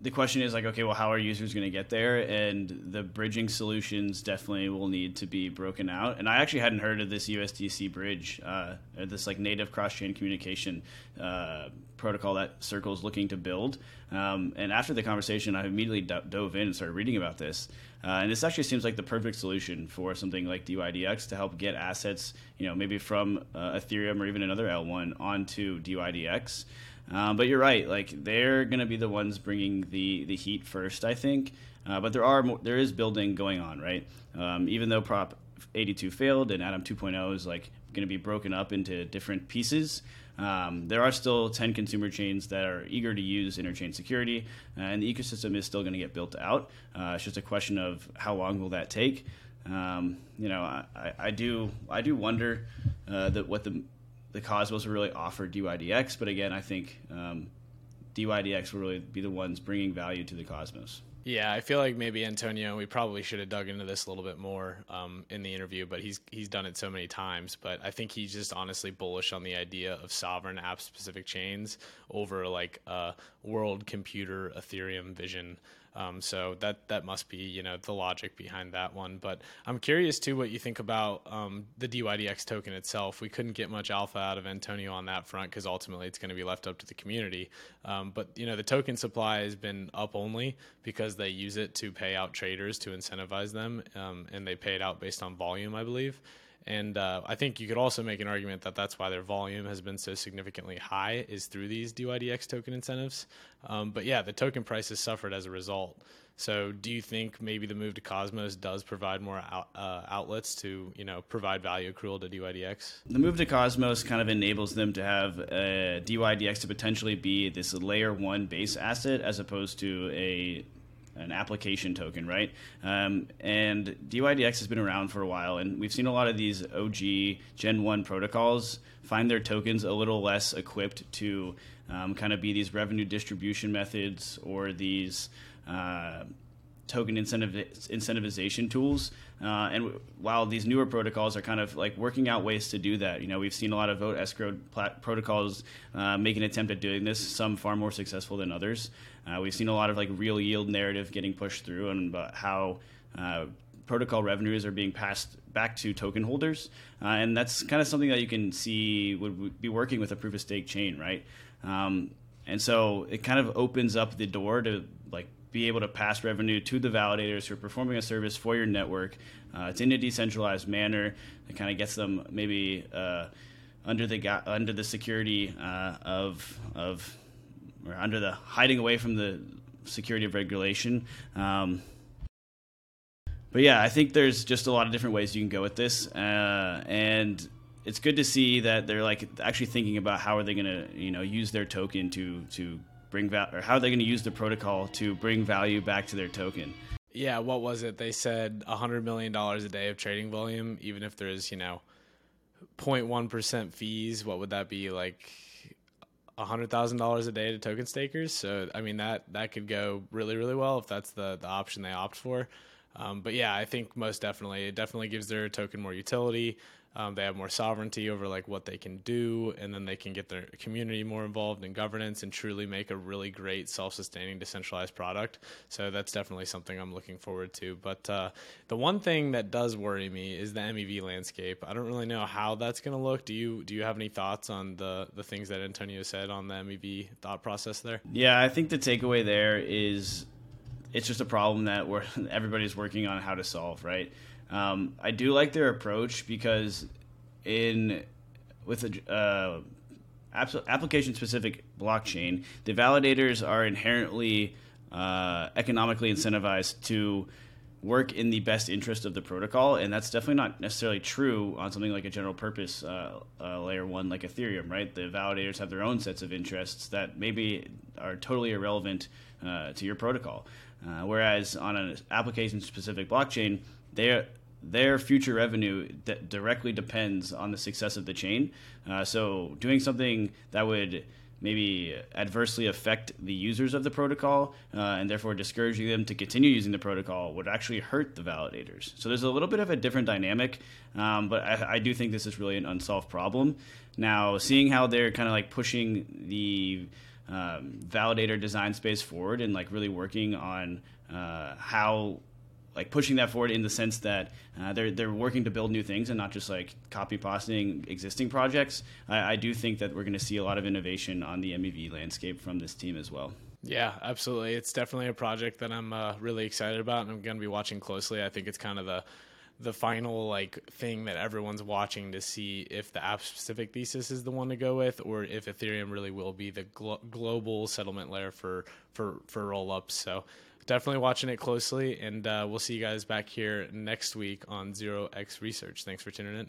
the question is like, okay, well, how are users going to get there? And the bridging solutions definitely will need to be broken out. And I actually hadn't heard of this USDC bridge, uh, this like native cross-chain communication uh, protocol that Circle is looking to build. Um, and after the conversation, I immediately dove in and started reading about this. Uh, and this actually seems like the perfect solution for something like DYDX to help get assets, you know, maybe from uh, Ethereum or even another L1 onto DYDX. Um, but you're right; like they're going to be the ones bringing the the heat first, I think. Uh, but there are more, there is building going on, right? Um, even though Prop 82 failed and Atom 2.0 is like going to be broken up into different pieces. Um, there are still 10 consumer chains that are eager to use interchain security, uh, and the ecosystem is still going to get built out. Uh, it's just a question of how long will that take. Um, you know, I, I, do I do wonder uh, that what the the Cosmos really offer DYDX, but again, I think um, DYDX will really be the ones bringing value to the Cosmos. Yeah, I feel like maybe Antonio. We probably should have dug into this a little bit more um, in the interview, but he's he's done it so many times. But I think he's just honestly bullish on the idea of sovereign app specific chains over like a world computer Ethereum vision um, so that that must be you know the logic behind that one. But I'm curious too what you think about um, the DYDX token itself. We couldn't get much alpha out of Antonio on that front because ultimately it's going to be left up to the community. Um, but you know the token supply has been up only because they use it to pay out traders to incentivize them, um, and they pay it out based on volume, I believe. And uh, I think you could also make an argument that that's why their volume has been so significantly high is through these DYDX token incentives. Um, but yeah, the token price has suffered as a result. So do you think maybe the move to Cosmos does provide more out, uh, outlets to you know provide value accrual to DYDX? The move to Cosmos kind of enables them to have a DYDX to potentially be this layer one base asset as opposed to a an application token, right? Um, and DYDX has been around for a while, and we've seen a lot of these OG Gen 1 protocols find their tokens a little less equipped to um, kind of be these revenue distribution methods or these. Uh, token incentivization tools. Uh, and w- while these newer protocols are kind of like working out ways to do that, you know, we've seen a lot of vote escrow plat- protocols uh, make an attempt at doing this, some far more successful than others. Uh, we've seen a lot of like real yield narrative getting pushed through and about how uh, protocol revenues are being passed back to token holders, uh, and that's kind of something that you can see would be working with a proof of stake chain, right? Um, and so it kind of opens up the door to like be able to pass revenue to the validators who are performing a service for your network. Uh, it's in a decentralized manner. It kind of gets them maybe uh, under the under the security uh, of of or under the hiding away from the security of regulation. Um, but yeah, I think there's just a lot of different ways you can go with this, uh, and it's good to see that they're like actually thinking about how are they going to you know use their token to to bring value or how are they going to use the protocol to bring value back to their token. Yeah, what was it? They said $100 million a day of trading volume, even if there's, you know, 0.1% fees, what would that be? Like $100,000 a day to token stakers. So, I mean, that, that could go really, really well if that's the, the option they opt for. Um, but yeah, I think most definitely, it definitely gives their token more utility. Um, they have more sovereignty over like what they can do, and then they can get their community more involved in governance and truly make a really great self-sustaining decentralized product. So that's definitely something I'm looking forward to. But uh, the one thing that does worry me is the MEV landscape. I don't really know how that's going to look. Do you do you have any thoughts on the the things that Antonio said on the MEV thought process there? Yeah, I think the takeaway there is it's just a problem that we're *laughs* everybody's working on how to solve, right? Um, I do like their approach because in with a uh, application specific blockchain, the validators are inherently uh, economically incentivized to work in the best interest of the protocol, and that's definitely not necessarily true on something like a general purpose uh, uh, layer one like Ethereum, right? The validators have their own sets of interests that maybe are totally irrelevant uh, to your protocol. Uh, whereas on an application specific blockchain, they their future revenue that directly depends on the success of the chain. Uh, so doing something that would maybe adversely affect the users of the protocol uh, and therefore discouraging them to continue using the protocol would actually hurt the validators. So there's a little bit of a different dynamic, um, but I, I, do think this is really an unsolved problem. Now, seeing how they're kind of like pushing the um, validator design space forward and like really working on uh, how like pushing that forward in the sense that uh, they're they're working to build new things and not just like copy pasting existing projects. I, I do think that we're going to see a lot of innovation on the MEV landscape from this team as well. Yeah, absolutely. It's definitely a project that I'm uh, really excited about, and I'm going to be watching closely. I think it's kind of the the final like thing that everyone's watching to see if the app specific thesis is the one to go with or if ethereum really will be the glo- global settlement layer for for for roll ups so definitely watching it closely and uh, we'll see you guys back here next week on zero x research. Thanks for tuning in